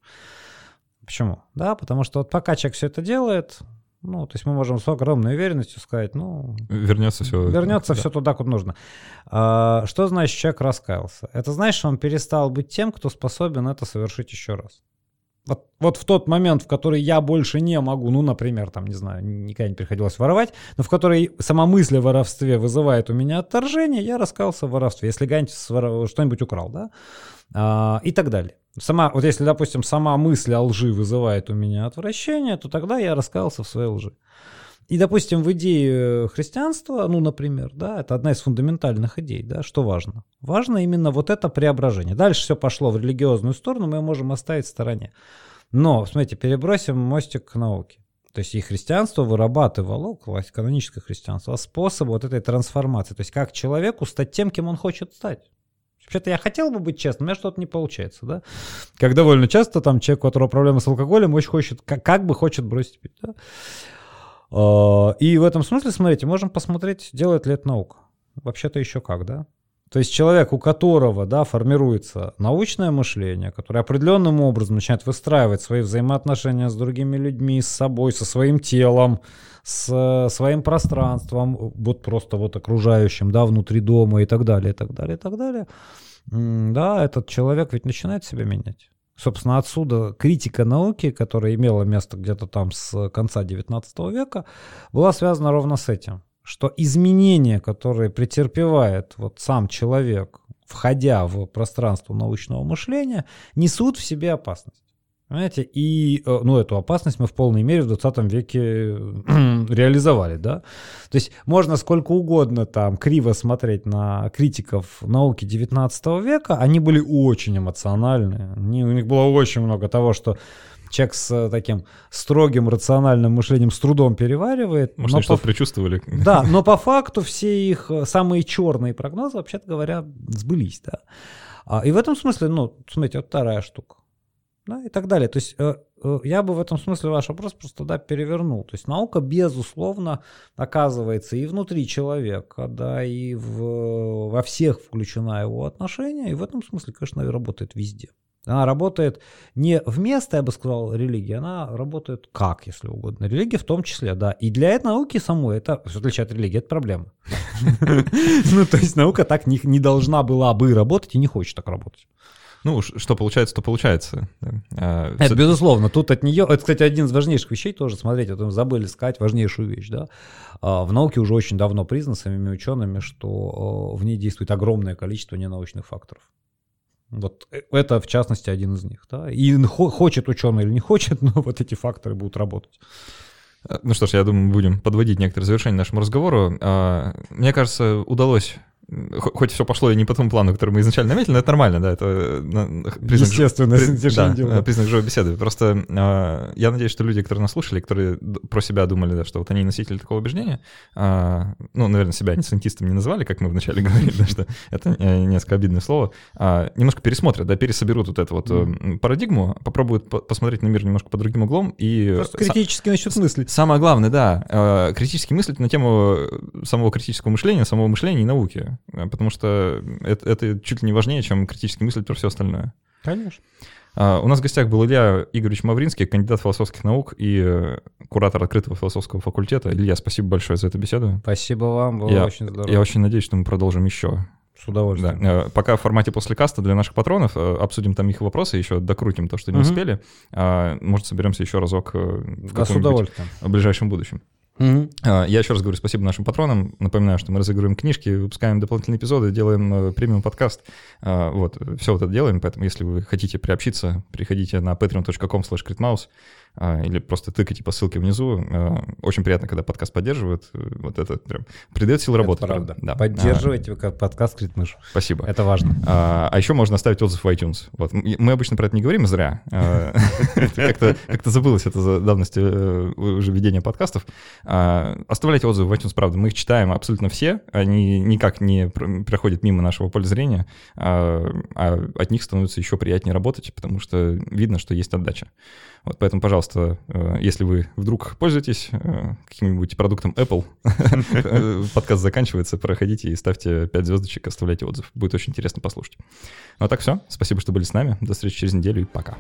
Почему? Да, потому что вот пока человек все это делает, ну, то есть мы можем с огромной уверенностью сказать, ну...
Вернется все.
Вернется да. все туда, куда нужно. А, что значит человек раскаялся? Это значит, что он перестал быть тем, кто способен это совершить еще раз. Вот, вот в тот момент, в который я больше не могу, ну, например, там, не знаю, никогда не приходилось воровать, но в которой сама мысль о воровстве вызывает у меня отторжение, я раскаялся в воровстве, если Ганч что-нибудь украл, да, а, и так далее. Сама, вот если, допустим, сама мысль о лжи вызывает у меня отвращение, то тогда я раскаялся в своей лжи. И, допустим, в идее христианства, ну, например, да, это одна из фундаментальных идей, да, что важно? Важно именно вот это преображение. Дальше все пошло в религиозную сторону, мы можем оставить в стороне. Но, смотрите, перебросим мостик к науке. То есть и христианство вырабатывало, каноническое христианство, способ вот этой трансформации. То есть как человеку стать тем, кем он хочет стать. Вообще-то я хотел бы быть честным, у меня что-то не получается, да? Как довольно часто там человек, у которого проблемы с алкоголем, очень хочет, как, как бы хочет бросить пить, да? А, и в этом смысле, смотрите, можем посмотреть, делает ли это наука. Вообще-то еще как, да? То есть человек, у которого да, формируется научное мышление, которое определенным образом начинает выстраивать свои взаимоотношения с другими людьми, с собой, со своим телом, с своим пространством, вот просто вот окружающим, да, внутри дома и так далее, и так далее, и так далее, да, этот человек ведь начинает себя менять. Собственно, отсюда критика науки, которая имела место где-то там с конца 19 века, была связана ровно с этим, что изменения, которые претерпевает вот сам человек, входя в пространство научного мышления, несут в себе опасность. Понимаете? И э, ну, эту опасность мы в полной мере в 20 веке реализовали, да? То есть можно сколько угодно там криво смотреть на критиков науки 19 века, они были очень эмоциональны, они, у них было очень много того, что человек с таким строгим рациональным мышлением с трудом переваривает.
Может, что-то по... предчувствовали.
Да, но по факту все их э, самые черные прогнозы, вообще-то говоря, сбылись, да. А, и в этом смысле, ну, смотрите, вот вторая штука да, и так далее. То есть э, э, я бы в этом смысле ваш вопрос просто да, перевернул. То есть наука, безусловно, оказывается и внутри человека, да, и в, во всех включена его отношения, и в этом смысле, конечно, работает везде. Она работает не вместо, я бы сказал, религии, она работает как, если угодно. Религия в том числе, да. И для этой науки самой, это, в отличие от религии, это проблема. Ну, то есть наука так не должна была бы работать и не хочет так работать.
Ну, что получается, то получается.
А, это, безусловно, тут от нее... Это, кстати, один из важнейших вещей тоже, смотрите, вот мы забыли сказать важнейшую вещь, да. А, в науке уже очень давно признано самими учеными, что в ней действует огромное количество ненаучных факторов. Вот э, это, в частности, один из них. Да? И хочет ученый или не хочет, но вот эти факторы будут работать.
Ну что ж, я думаю, будем подводить некоторые завершения нашему разговору. А, мне кажется, удалось хоть все пошло и не по тому плану, который мы изначально наметили, но это нормально, да, это
э, признак, Естественно,
при, да, признак живой беседы. Просто э, я надеюсь, что люди, которые нас слушали, которые про себя думали, да, что вот они носители такого убеждения, э, ну, наверное, себя не сантистом не называли, как мы вначале говорили, да, что это э, несколько обидное слово, э, немножко пересмотрят, да, пересоберут вот эту вот э, парадигму, попробуют по посмотреть на мир немножко по другим углом и...
Просто критически начнут мыслить.
Самое главное, да, э, критически мыслить на тему самого критического мышления, самого мышления и науки. Э, потому что это, это чуть ли не важнее, чем критически мыслить про все остальное.
Конечно.
Uh, у нас в гостях был Илья Игоревич Мавринский, кандидат философских наук и э, куратор открытого философского факультета. Илья, спасибо большое за эту беседу.
Спасибо вам, было я, очень здорово.
Я очень надеюсь, что мы продолжим еще.
С удовольствием.
Да. Э, пока в формате после каста для наших патронов обсудим там их вопросы, еще докрутим то, что не угу. успели. А, может, соберемся еще разок в да, каком-нибудь ближайшем будущем. Угу. Я еще раз говорю спасибо нашим патронам. Напоминаю, что мы разыгрываем книжки, выпускаем дополнительные эпизоды, делаем э, премиум подкаст. А, вот, все вот это делаем, поэтому если вы хотите приобщиться, приходите на patreon.com slash или просто тыкайте по ссылке внизу. А, очень приятно, когда подкаст поддерживают. Вот это прям придает силы работать.
Это правда. Да. Поддерживайте а, подкаст «Критмыш».
Спасибо.
Это важно.
А, а еще можно оставить отзыв в iTunes. Вот. Мы обычно про это не говорим, зря. Как-то забылось это за давностью э, уже ведения подкастов. А, оставляйте отзывы в iTunes, правда, мы их читаем абсолютно все, они никак не проходят мимо нашего поля зрения, а, а от них становится еще приятнее работать, потому что видно, что есть отдача. Вот поэтому, пожалуйста, э, если вы вдруг пользуетесь э, каким-нибудь продуктом Apple, подкаст заканчивается, проходите и ставьте 5 звездочек, оставляйте отзыв. Будет очень интересно послушать. Ну а так все. Спасибо, что были с нами. До встречи через неделю и пока.